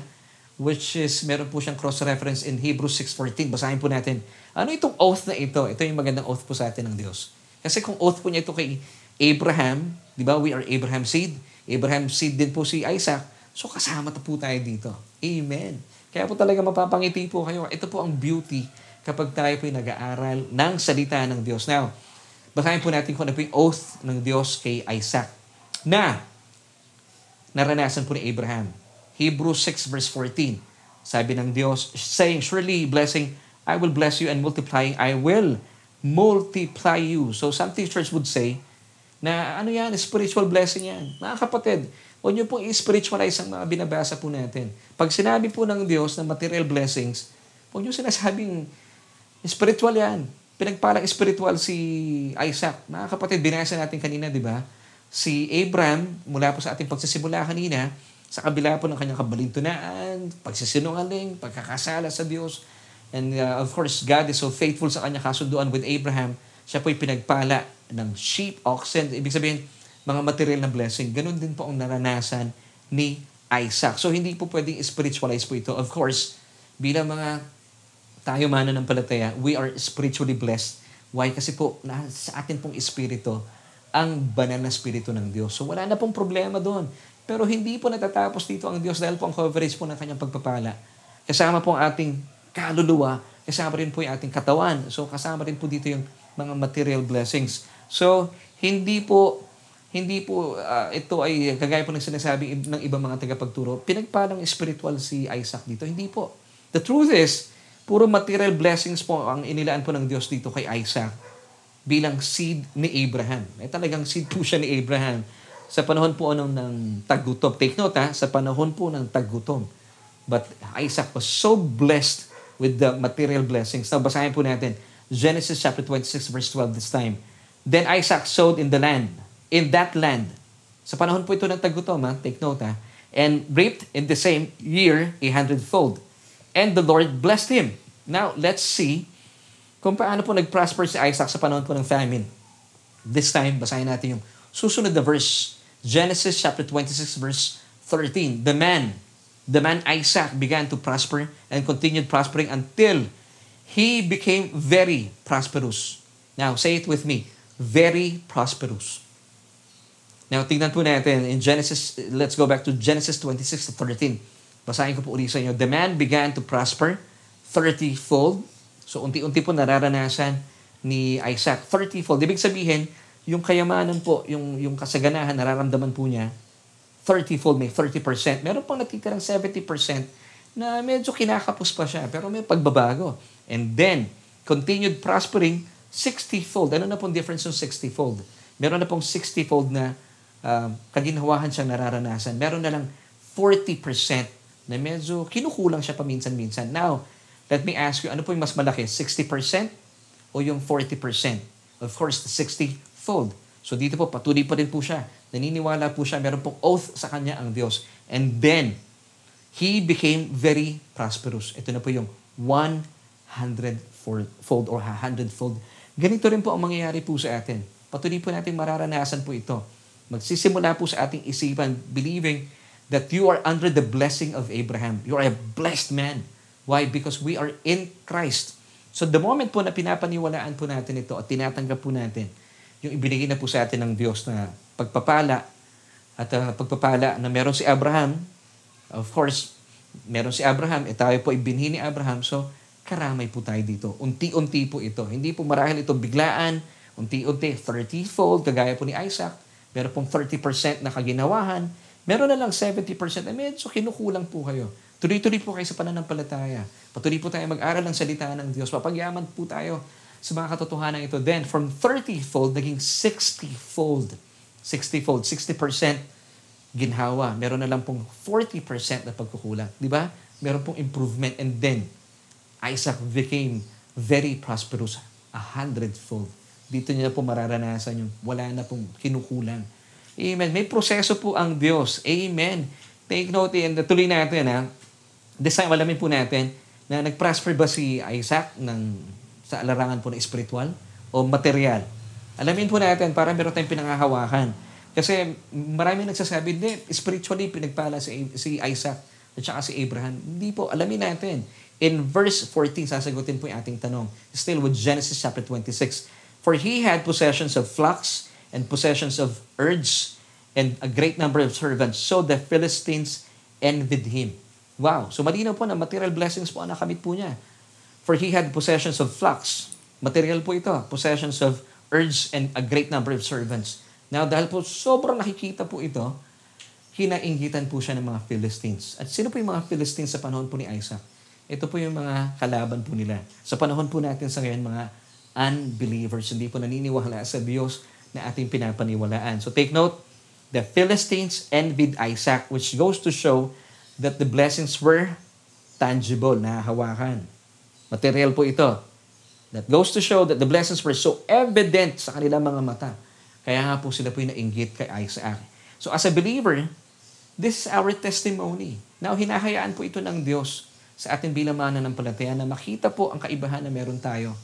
which is, meron po siyang cross-reference in Hebrews 6.14. Basahin po natin. Ano itong oath na ito? Ito yung magandang oath po sa atin ng Diyos. Kasi kung oath po niya ito kay Abraham, di ba, we are Abraham seed. Abraham seed din po si Isaac. So kasama na po tayo dito. Amen. Kaya po talaga mapapangiti po kayo. Ito po ang beauty kapag tayo po nag-aaral ng salita ng Diyos. Now, basahin po natin kung ano po yung oath ng Diyos kay Isaac na naranasan po ni Abraham. Hebrews 6 verse 14. Sabi ng Diyos, saying, Surely blessing, I will bless you and multiplying, I will multiply you. So some teachers would say na ano yan, spiritual blessing yan. Mga kapatid, huwag niyo pong i-spiritualize ang mga binabasa po natin. Pag sinabi po ng Diyos na material blessings, huwag niyo sinasabing spiritual yan. Pinagpalang spiritual si Isaac. Mga kapatid, binasa natin kanina, di ba? Si Abraham, mula po sa ating pagsisimula kanina, sa kabila po ng kanyang kabalintunaan, pagsisinungaling, pagkakasala sa Diyos, And uh, of course, God is so faithful sa kanya kasunduan with Abraham. Siya po'y pinagpala ng sheep, oxen, ibig sabihin, mga material na blessing. Ganon din po ang naranasan ni Isaac. So, hindi po pwedeng spiritualize po ito. Of course, bilang mga tayo mana ng palataya, we are spiritually blessed. Why? Kasi po, na, sa atin pong espiritu, ang banal na espiritu ng Diyos. So, wala na pong problema doon. Pero hindi po natatapos dito ang Diyos dahil po ang coverage po ng kanyang pagpapala. Kasama po ang ating kaluluwa, kasama rin po yung ating katawan. So, kasama rin po dito yung mga material blessings. So, hindi po hindi po uh, ito ay kagaya po ng sinasabi ng ibang mga tagapagturo, pinagpalang spiritual si Isaac dito. Hindi po. The truth is, puro material blessings po ang inilaan po ng Diyos dito kay Isaac bilang seed ni Abraham. Eh talagang seed po siya ni Abraham sa panahon po anong ng taggutom. Take note ha, sa panahon po ng taggutom. But Isaac was so blessed with the material blessings. Now, basahin po natin. Genesis chapter 26 verse 12 this time. Then Isaac sowed in the land, in that land. Sa panahon po ito ng tagutom, ha? take note ha. And reaped in the same year a hundredfold. And the Lord blessed him. Now, let's see kung paano po nag-prosper si Isaac sa panahon po ng famine. This time, basahin natin yung susunod na verse. Genesis chapter 26 verse 13. The man the man Isaac began to prosper and continued prospering until he became very prosperous. Now, say it with me. Very prosperous. Now, tingnan po natin in Genesis, let's go back to Genesis 26 to 13. Basahin ko po ulit sa inyo. The man began to prosper 30-fold. So, unti-unti po nararanasan ni Isaac 30-fold. Ibig sabihin, yung kayamanan po, yung, yung kasaganahan, nararamdaman po niya, 30-fold, may 30%. Meron pang natitirang 70% na medyo kinakapos pa siya, pero may pagbabago. And then, continued prospering 60-fold. Ano na pong difference ng 60-fold? Meron na pong 60-fold na uh, kaginhawahan siyang nararanasan. Meron na lang 40% na medyo kinukulang siya paminsan-minsan. Now, let me ask you, ano po yung mas malaki? 60% o yung 40%? Of course, the 60-fold. So dito po, patuloy pa rin po siya naniniwala po siya, meron pong oath sa kanya ang Diyos. And then, he became very prosperous. Ito na po yung 100-fold or 100-fold. Ganito rin po ang mangyayari po sa atin. Patuloy po natin mararanasan po ito. Magsisimula po sa ating isipan, believing that you are under the blessing of Abraham. You are a blessed man. Why? Because we are in Christ. So the moment po na pinapaniwalaan po natin ito at tinatanggap po natin, yung ibinigay na po sa atin ng Diyos na pagpapala at uh, pagpapala na meron si Abraham, of course, meron si Abraham, eh tayo po ibinhi ni Abraham, so karamay po tayo dito. Unti-unti po ito. Hindi po marahil ito biglaan, unti-unti, 30-fold, kagaya po ni Isaac, meron pong 30% na kaginawahan, Meron na lang 70%, eh medyo kinukulang po kayo. Tuloy-tuloy po kayo sa pananampalataya. Patuloy po tayo mag-aral ng salita ng Diyos. Papagyaman po tayo sa mga katotohanan ito. Then, from 30-fold, naging 60-fold. 60-fold, 60% ginhawa. Meron na lang pong 40% na pagkukulang. Di ba? Meron pong improvement. And then, Isaac became very prosperous. A hundredfold. Dito niya po mararanasan yung wala na pong kinukulang. Amen. May proseso po ang Diyos. Amen. Take note and tuloy natin ha. This time, alamin po natin na nag-prosper ba si Isaac ng, sa larangan po na spiritual o material. Alamin po natin para meron tayong pinangahawakan. Kasi marami nagsasabi, hindi, spiritually pinagpala si, si Isaac at saka si Abraham. Hindi po, alamin natin. In verse 14, sasagutin po yung ating tanong. Still with Genesis chapter 26. For he had possessions of flocks and possessions of herds and a great number of servants. So the Philistines envied him. Wow. So malinaw po na material blessings po ang nakamit po niya. For he had possessions of flocks. Material po ito. Possessions of herds and a great number of servants. Now, dahil po sobrang nakikita po ito, hinainggitan po siya ng mga Philistines. At sino po yung mga Philistines sa panahon po ni Isaac? Ito po yung mga kalaban po nila. Sa panahon po natin sa ngayon, mga unbelievers, hindi po naniniwala sa Diyos na ating pinapaniwalaan. So take note, the Philistines envied Isaac, which goes to show that the blessings were tangible, nahahawakan. Material po ito. That goes to show that the blessings were so evident sa kanilang mga mata kaya nga po sila po yung nainggit kay Isaac. So as a believer, this is our testimony. Now, hinahayaan po ito ng Diyos sa atin bilang mga palataya na makita po ang kaibahan na meron tayo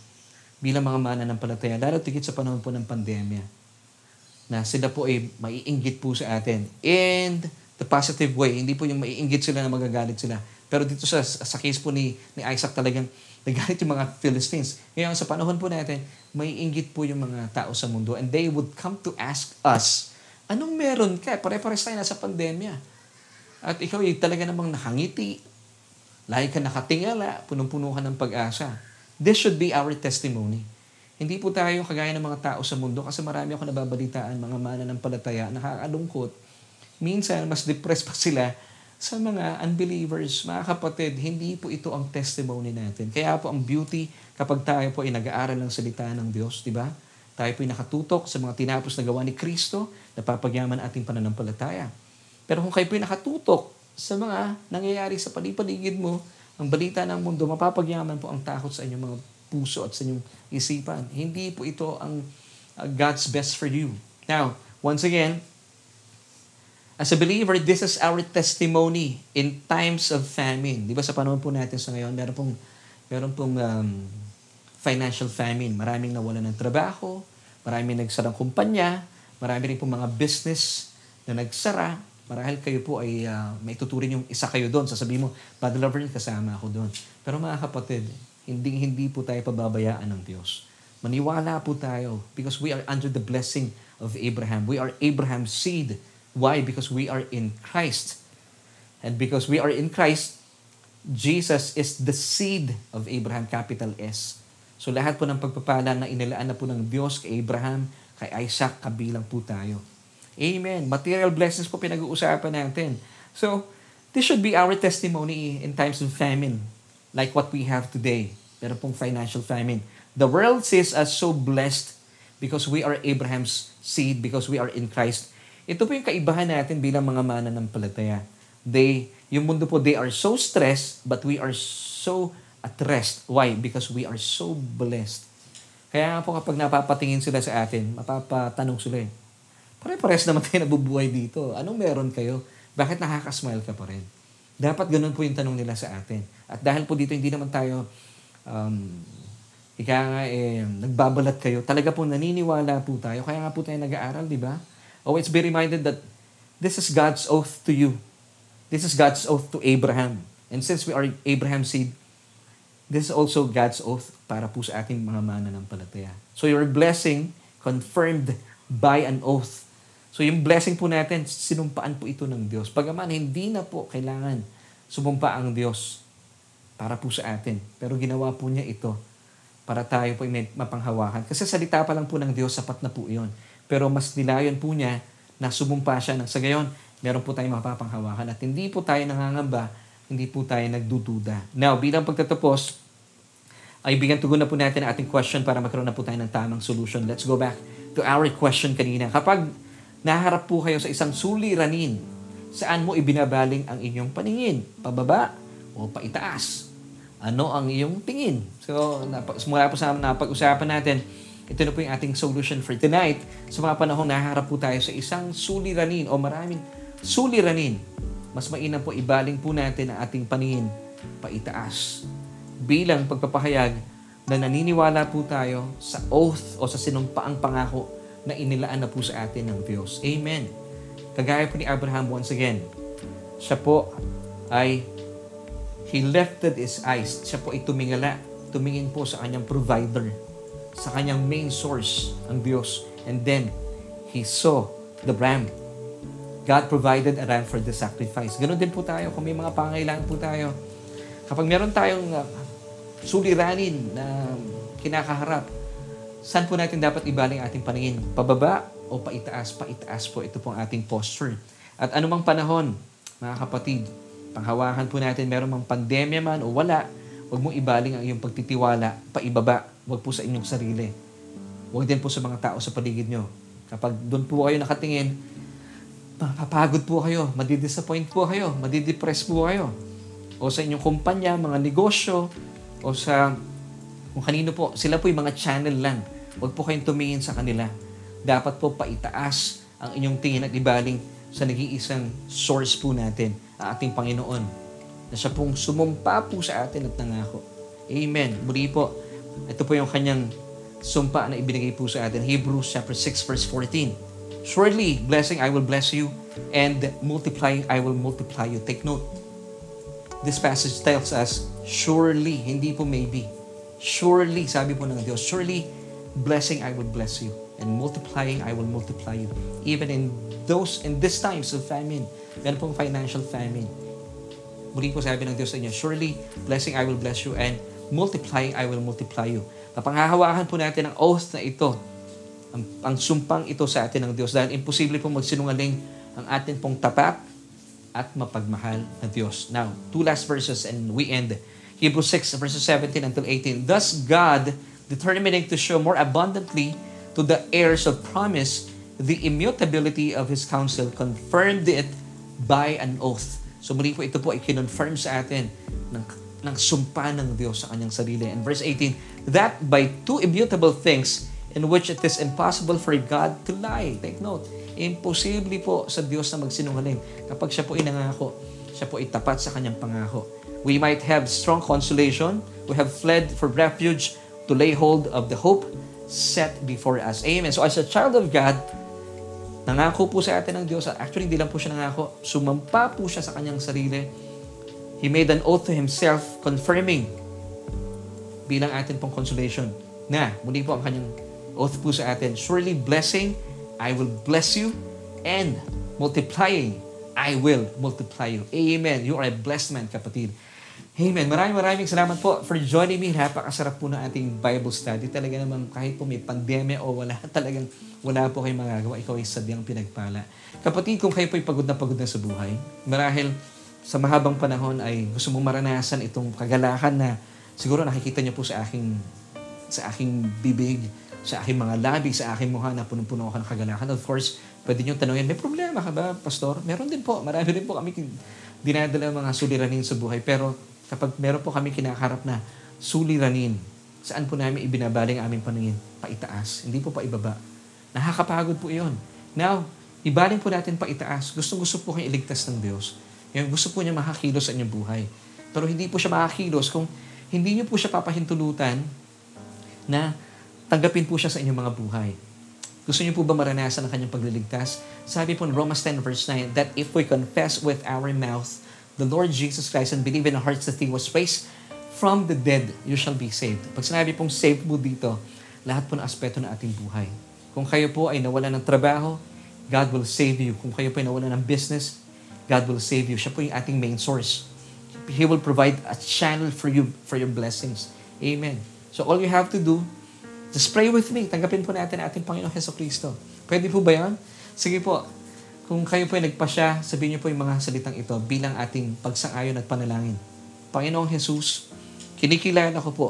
bilang mga mananampalataya, lalo tigit sa panahon po ng pandemya, na sila po ay maiinggit po sa atin. And the positive way, hindi po yung maiinggit sila na magagalit sila. Pero dito sa, sa case po ni, ni Isaac talagang nagalit yung mga Philistines. Ngayon sa panahon po natin, may inggit po yung mga tao sa mundo and they would come to ask us, anong meron ka? Pare-pares tayo nasa pandemya. At ikaw ay talaga namang nakangiti, lagi ka nakatingala, punong-puno ka ng pag-asa. This should be our testimony. Hindi po tayo kagaya ng mga tao sa mundo kasi marami ako nababalitaan, mga mana ng palataya, nakakalungkot. Minsan, mas depressed pa sila sa mga unbelievers, mga kapatid, hindi po ito ang testimony natin. Kaya po ang beauty kapag tayo po ay nag-aaral ng salita ng Diyos, di ba? Tayo po ay nakatutok sa mga tinapos na gawa ni Kristo, napapagyaman ating pananampalataya. Pero kung kayo po ay nakatutok sa mga nangyayari sa palipaligid mo, ang balita ng mundo, mapapagyaman po ang takot sa inyong mga puso at sa inyong isipan. Hindi po ito ang uh, God's best for you. Now, once again, As a believer, this is our testimony in times of famine. Di ba sa panahon po natin sa ngayon, meron pong, meron pong um, financial famine. Maraming nawalan ng trabaho, maraming nagsarang kumpanya, marami rin pong mga business na nagsara. Marahil kayo po ay uh, may tuturin yung isa kayo doon. Sasabihin mo, Bad Lover, kasama ako doon. Pero mga kapatid, hindi hindi po tayo pababayaan ng Diyos. Maniwala po tayo because we are under the blessing of Abraham. We are Abraham's seed Why? Because we are in Christ. And because we are in Christ, Jesus is the seed of Abraham, capital S. So lahat po ng pagpapala na inilaan na po ng Diyos kay Abraham, kay Isaac, kabilang po tayo. Amen. Material blessings po pinag-uusapan natin. So, this should be our testimony in times of famine, like what we have today. Meron pong financial famine. The world sees us so blessed because we are Abraham's seed, because we are in Christ. Ito po yung kaibahan natin bilang mga mananampalataya. They, yung mundo po, they are so stressed, but we are so at rest. Why? Because we are so blessed. Kaya nga po kapag napapatingin sila sa atin, mapapatanong sila eh, pare-pares naman tayo nabubuhay dito. Anong meron kayo? Bakit nakakasmile ka pa rin? Dapat ganun po yung tanong nila sa atin. At dahil po dito, hindi naman tayo, um, ika nga eh, nagbabalat kayo. Talaga po naniniwala po tayo. Kaya nga po tayo nag-aaral, di ba? Always be reminded that this is God's oath to you. This is God's oath to Abraham. And since we are Abraham's seed, this is also God's oath para po sa ating mga mananampalataya. So your blessing confirmed by an oath. So yung blessing po natin, sinumpaan po ito ng Diyos. Pagaman, hindi na po kailangan sumumpa ang Diyos para po sa atin. Pero ginawa po niya ito para tayo po mapanghawakan. Kasi salita pa lang po ng Diyos, sapat na po iyon. Pero mas nilayon po niya na sumumpa siya ng sa gayon, meron po tayong mapapanghawakan at hindi po tayo nangangamba, hindi po tayo nagdududa. Now, bilang pagtatapos, ay bigyan tugon na po natin ang ating question para magkaroon na po tayo ng tamang solution. Let's go back to our question kanina. Kapag naharap po kayo sa isang suliranin, saan mo ibinabaling ang inyong paningin? Pababa o paitaas? Ano ang iyong tingin? So, mula po sa napag-usapan natin, ito na po yung ating solution for tonight. Sa mga panahong naharap po tayo sa isang suliranin o maraming suliranin, mas mainam po ibaling po natin ang ating paningin paitaas. Bilang pagpapahayag na naniniwala po tayo sa oath o sa sinumpaang pangako na inilaan na po sa atin ng Diyos. Amen. Kagaya po ni Abraham once again, siya po ay he lifted his eyes. Siya po ay tumingala, tumingin po sa kanyang provider, sa kanyang main source, ang Diyos. And then, he saw the ram God provided a ram for the sacrifice. Ganon din po tayo kung may mga pangailangan po tayo. Kapag meron tayong uh, suliranin na kinakaharap, saan po natin dapat ibaling ating paningin? Pababa o paitaas? Paitaas po. Ito po ang ating posture. At anumang panahon, mga kapatid, panghawakan po natin, meron mang pandemya man o wala, huwag mong ibaling ang iyong pagtitiwala, paibaba. Huwag po sa inyong sarili. Huwag din po sa mga tao sa paligid nyo. Kapag doon po kayo nakatingin, mapapagod po kayo, madidisappoint po kayo, madidepress po kayo. O sa inyong kumpanya, mga negosyo, o sa kung kanino po, sila po yung mga channel lang. Huwag po kayong tumingin sa kanila. Dapat po paitaas ang inyong tingin at ibaling sa nag-iisang source po natin, ang ating Panginoon, na siya pong sumumpa po sa atin at nangako. Amen. Muli po, ito po yung kanyang sumpa na ibinigay po sa atin. Hebrews chapter 6 verse 14. Surely, blessing, I will bless you, and multiply, I will multiply you. Take note. This passage tells us, surely, hindi po maybe. Surely, sabi po ng Diyos, surely, blessing, I will bless you, and multiplying, I will multiply you. Even in those, in these times of famine, meron pong financial famine. Muli po sabi ng Diyos sa inyo, surely, blessing, I will bless you, and multiplying, I will multiply you. Napanghahawakan po natin ang oath na ito ang, ang sumpang ito sa atin ng Diyos dahil imposible pong magsinungaling ang atin pong tapat at mapagmahal na Diyos. Now, two last verses and we end. Hebrews 6 verses 17 until 18. Thus God, determining to show more abundantly to the heirs of promise the immutability of His counsel, confirmed it by an oath. So muli po ito po ay kinonfirm sa atin ng, ng sumpa ng Diyos sa kanyang sarili. And verse 18, that by two immutable things in which it is impossible for God to lie. Take note, imposible po sa Diyos na magsinungaling. Kapag siya po inangako, siya po itapat sa kanyang pangako. We might have strong consolation. We have fled for refuge to lay hold of the hope set before us. Amen. So as a child of God, nangako po sa atin ng Diyos. Actually, hindi lang po siya nangako. Sumampa po siya sa kanyang sarili. He made an oath to himself, confirming bilang atin pong consolation na muli po ang kanyang oath po sa atin, surely blessing, I will bless you, and multiplying, I will multiply you. Amen. You are a blessed man, kapatid. Amen. Maraming maraming salamat po for joining me. Napakasarap po ng ating Bible study. Talaga naman kahit po may pandemya o wala, talagang wala po kayong magagawa. Ikaw ay sadyang pinagpala. Kapatid, kung kayo po ay pagod na pagod na sa buhay, marahil sa mahabang panahon ay gusto mong maranasan itong kagalakan na siguro nakikita niyo po sa aking sa aking bibig, sa aking mga labi, sa aking mukha na punong-puno ako ng kagalakan. Of course, pwede nyo tanongin, may problema ka ba, Pastor? Meron din po. Marami din po kami dinadala mga suliranin sa buhay. Pero kapag meron po kami kinakaharap na suliranin, saan po namin ibinabaling aming paningin? Paitaas. Hindi po paibaba. Nakakapagod po iyon. Now, ibaling po natin paitaas. Gustong-gusto po kayo iligtas ng Diyos. Yung gusto po niya makakilos sa inyong buhay. Pero hindi po siya makakilos kung hindi niyo po siya papahintulutan na tanggapin po siya sa inyong mga buhay. Gusto niyo po ba maranasan ang kanyang pagliligtas? Sabi po in Romans 10 verse 9 that if we confess with our mouth the Lord Jesus Christ and believe in our hearts that He was raised from the dead, you shall be saved. Pag sinabi pong saved mo dito, lahat po ng aspeto ng ating buhay. Kung kayo po ay nawala ng trabaho, God will save you. Kung kayo po ay nawala ng business, God will save you. Siya po yung ating main source. He will provide a channel for you, for your blessings. Amen. So all you have to do Just pray with me. Tanggapin po natin ating Panginoong Heso Kristo. Pwede po ba yan? Sige po. Kung kayo po ay nagpasya, sabihin niyo po yung mga salitang ito bilang ating pagsang-ayon at panalangin. Panginoong Jesus, kinikilala ko po,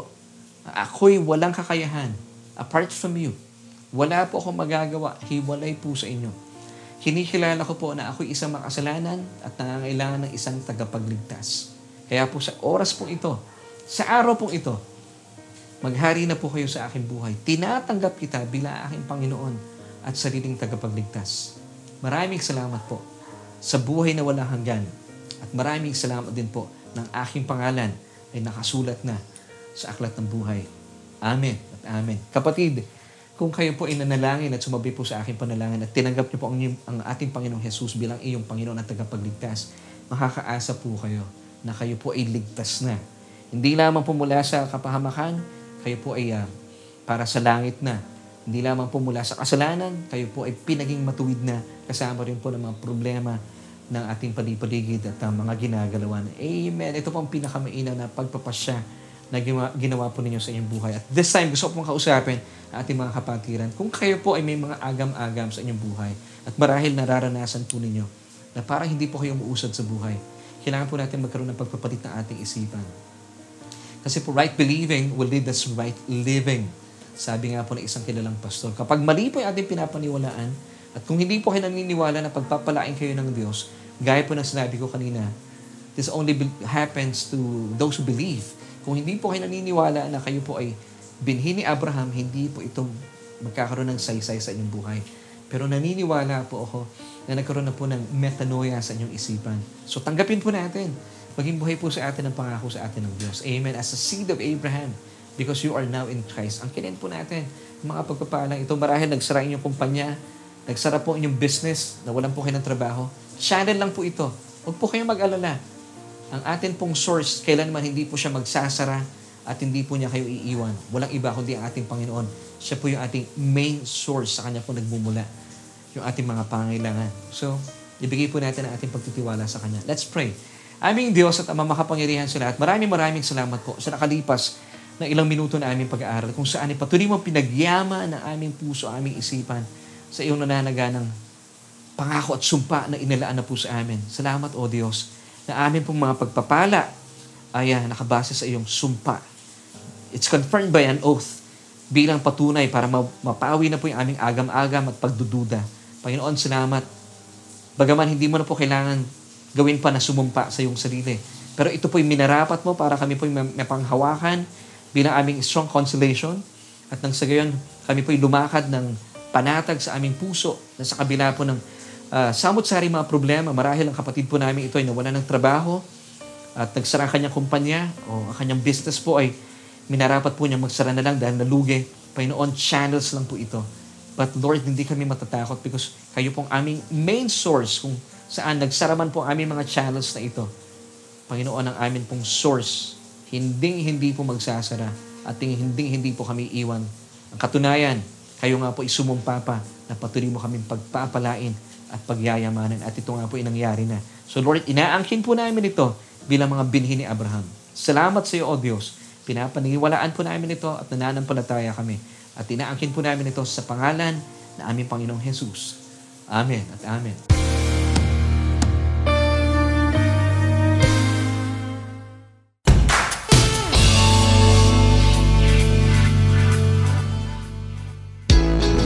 ako'y walang kakayahan apart from you. Wala po akong magagawa, hiwalay po sa inyo. Kinikilala ko po na ako'y isang makasalanan at nangangailangan ng isang tagapagligtas. Kaya po sa oras po ito, sa araw po ito, maghari na po kayo sa aking buhay. Tinatanggap kita bilang aking Panginoon at sariling tagapagligtas. Maraming salamat po sa buhay na walang hanggan. At maraming salamat din po ng aking pangalan ay nakasulat na sa aklat ng buhay. Amen at amen. Kapatid, kung kayo po ay nanalangin at sumabi po sa aking panalangin at tinanggap niyo po ang, ang ating Panginoong Jesus bilang iyong Panginoon at tagapagligtas, makakaasa po kayo na kayo po ay ligtas na. Hindi lamang po mula sa kapahamakan, kayo po ay uh, para sa langit na. Hindi lamang po mula sa kasalanan, kayo po ay pinaging matuwid na kasama rin po ng mga problema ng ating palipaligid at uh, mga ginagalawan. Amen. Ito po ang pinakamainaw na pagpapasya na ginawa, ginawa po ninyo sa inyong buhay. At this time, gusto ko pong kausapin ang ating mga kapatiran. Kung kayo po ay may mga agam-agam sa inyong buhay at marahil nararanasan po ninyo na parang hindi po kayo umuusad sa buhay, kailangan po natin magkaroon ng pagpapalit ng ating isipan. Kasi po right believing will lead us right living. Sabi nga po ng isang kilalang pastor, kapag mali po yung ating pinapaniwalaan, at kung hindi po kayo naniniwala na pagpapalain kayo ng Diyos, gaya po ng sinabi ko kanina, this only happens to those who believe. Kung hindi po kayo naniniwala na kayo po ay binhi ni Abraham, hindi po ito magkakaroon ng saysay sa inyong buhay. Pero naniniwala po ako na nagkaroon na po ng metanoia sa inyong isipan. So tanggapin po natin. Maging buhay po sa atin ang pangako sa atin ng Diyos. Amen. As a seed of Abraham, because you are now in Christ. Ang kinin po natin, mga pagpapalang ito, marahil nagsara inyong kumpanya, nagsara po inyong business, na walang po kayo ng trabaho. Channel lang po ito. Huwag po kayong mag-alala ang atin pong source, kailanman hindi po siya magsasara at hindi po niya kayo iiwan. Walang iba kundi ang ating Panginoon. Siya po yung ating main source. Sa Kanya po nagmumula yung ating mga pangailangan. So, ibigay po natin ang ating pagtitiwala sa Kanya. Let's pray. Aming Diyos at Ama makapangyarihan sa lahat, maraming maraming salamat po sa nakalipas na ilang minuto na aming pag-aaral kung saan ipatuloy mo pinagyaman ng aming puso, aming isipan sa iyong nananaga ng pangako at sumpa na inalaan na po sa amin. Salamat, O Diyos na amin pong mga pagpapala ay uh, nakabase sa iyong sumpa. It's confirmed by an oath bilang patunay para mapawi na po yung aming agam-agam at pagdududa. Panginoon, salamat. Bagaman hindi mo na po kailangan gawin pa na sumumpa sa iyong sarili. Pero ito po yung minarapat mo para kami po yung mapanghawakan bilang aming strong consolation at nang sa gayon, kami po yung lumakad ng panatag sa aming puso na sa kabila po ng uh, samot-sari mga problema. Marahil ang kapatid po namin ito ay nawala ng trabaho at nagsara ang kanyang kumpanya o ang kanyang business po ay minarapat po niya magsara na lang dahil nalugi. Panginoon, channels lang po ito. But Lord, hindi kami matatakot because kayo pong aming main source kung saan nagsara man po aming mga channels na ito. Panginoon, ang amin pong source, hindi hindi po magsasara at hindi hindi po kami iwan. Ang katunayan, kayo nga po isumumpa pa na patuloy mo kaming pagpapalain at pagyayamanan. At ito nga po ay nangyari na. So Lord, inaangkin po namin ito bilang mga binhi ni Abraham. Salamat sa iyo, O Diyos. Pinapaniwalaan po namin ito at nananampalataya kami. At inaangkin po namin ito sa pangalan na aming Panginoong Jesus. Amen at Amen.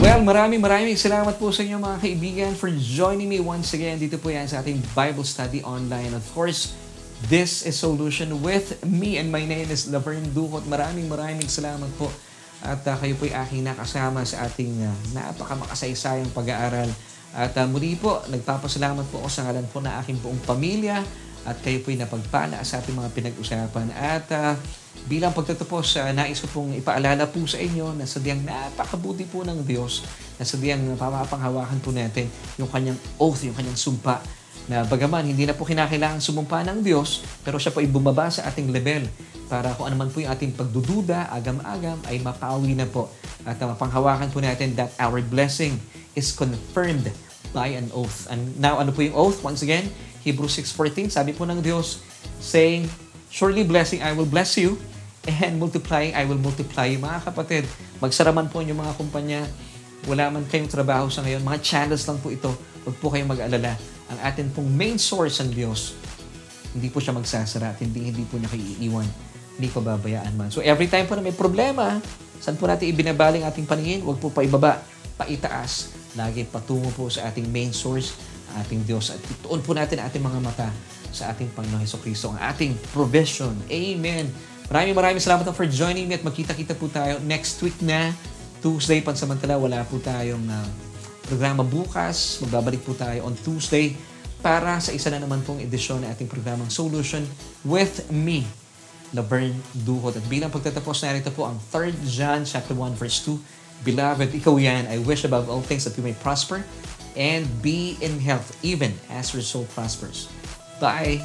Well, maraming maraming salamat po sa inyo mga kaibigan for joining me once again. Dito po yan sa ating Bible Study Online. Of course, this is Solution with me and my name is Laverne Duhot. Maraming maraming salamat po. At uh, kayo po ay aking nakasama sa ating uh, napakamakasay-sayang pag-aaral. At uh, muli po, nagpapasalamat po ako sa ngalan po na aking buong pamilya at kayo po ay napagpala sa ating mga pinag-usapan. At uh, Bilang pagtatapos, uh, nais ko pong ipaalala po sa inyo na sadyang napakabuti po ng Diyos, na sadyang papapanghawakan po natin yung kanyang oath, yung kanyang sumpa, na bagaman hindi na po kinakailangan sumumpa ng Diyos, pero siya po ay sa ating level para kung anuman po yung ating pagdududa, agam-agam, ay mapawi na po. At mapanghawakan po natin that our blessing is confirmed by an oath. And now, ano po yung oath? Once again, Hebrews 6.14, sabi po ng Diyos, saying, Surely blessing, I will bless you, and multiplying, I will multiply. Mga kapatid, magsaraman po yung mga kumpanya, wala man kayong trabaho sa ngayon, mga channels lang po ito huwag po kayong mag-alala. Ang atin pong main source ang Diyos, hindi po siya magsasara at hindi, hindi po niya kayo iiwan. Hindi ko babayaan man. So every time po na may problema, saan po natin ibinabaling ating paningin? Huwag po paibaba, paitaas. Lagi patungo po sa ating main source, ating Diyos. At ituon po natin ating mga mata sa ating Panginoon Heso Kristo, ang ating provision. Amen. Maraming maraming salamat for joining me at magkita-kita po tayo next week na Tuesday pansamantala. Wala po tayong uh, programa bukas. Magbabalik po tayo on Tuesday para sa isa na naman pong edisyon ng ating programang Solution with me, Laverne Duhot. At bilang pagtatapos, narito po ang 3 John chapter 1 verse 2. Beloved, ikaw yan. I wish above all things that you may prosper and be in health, even as your soul prospers. Bye!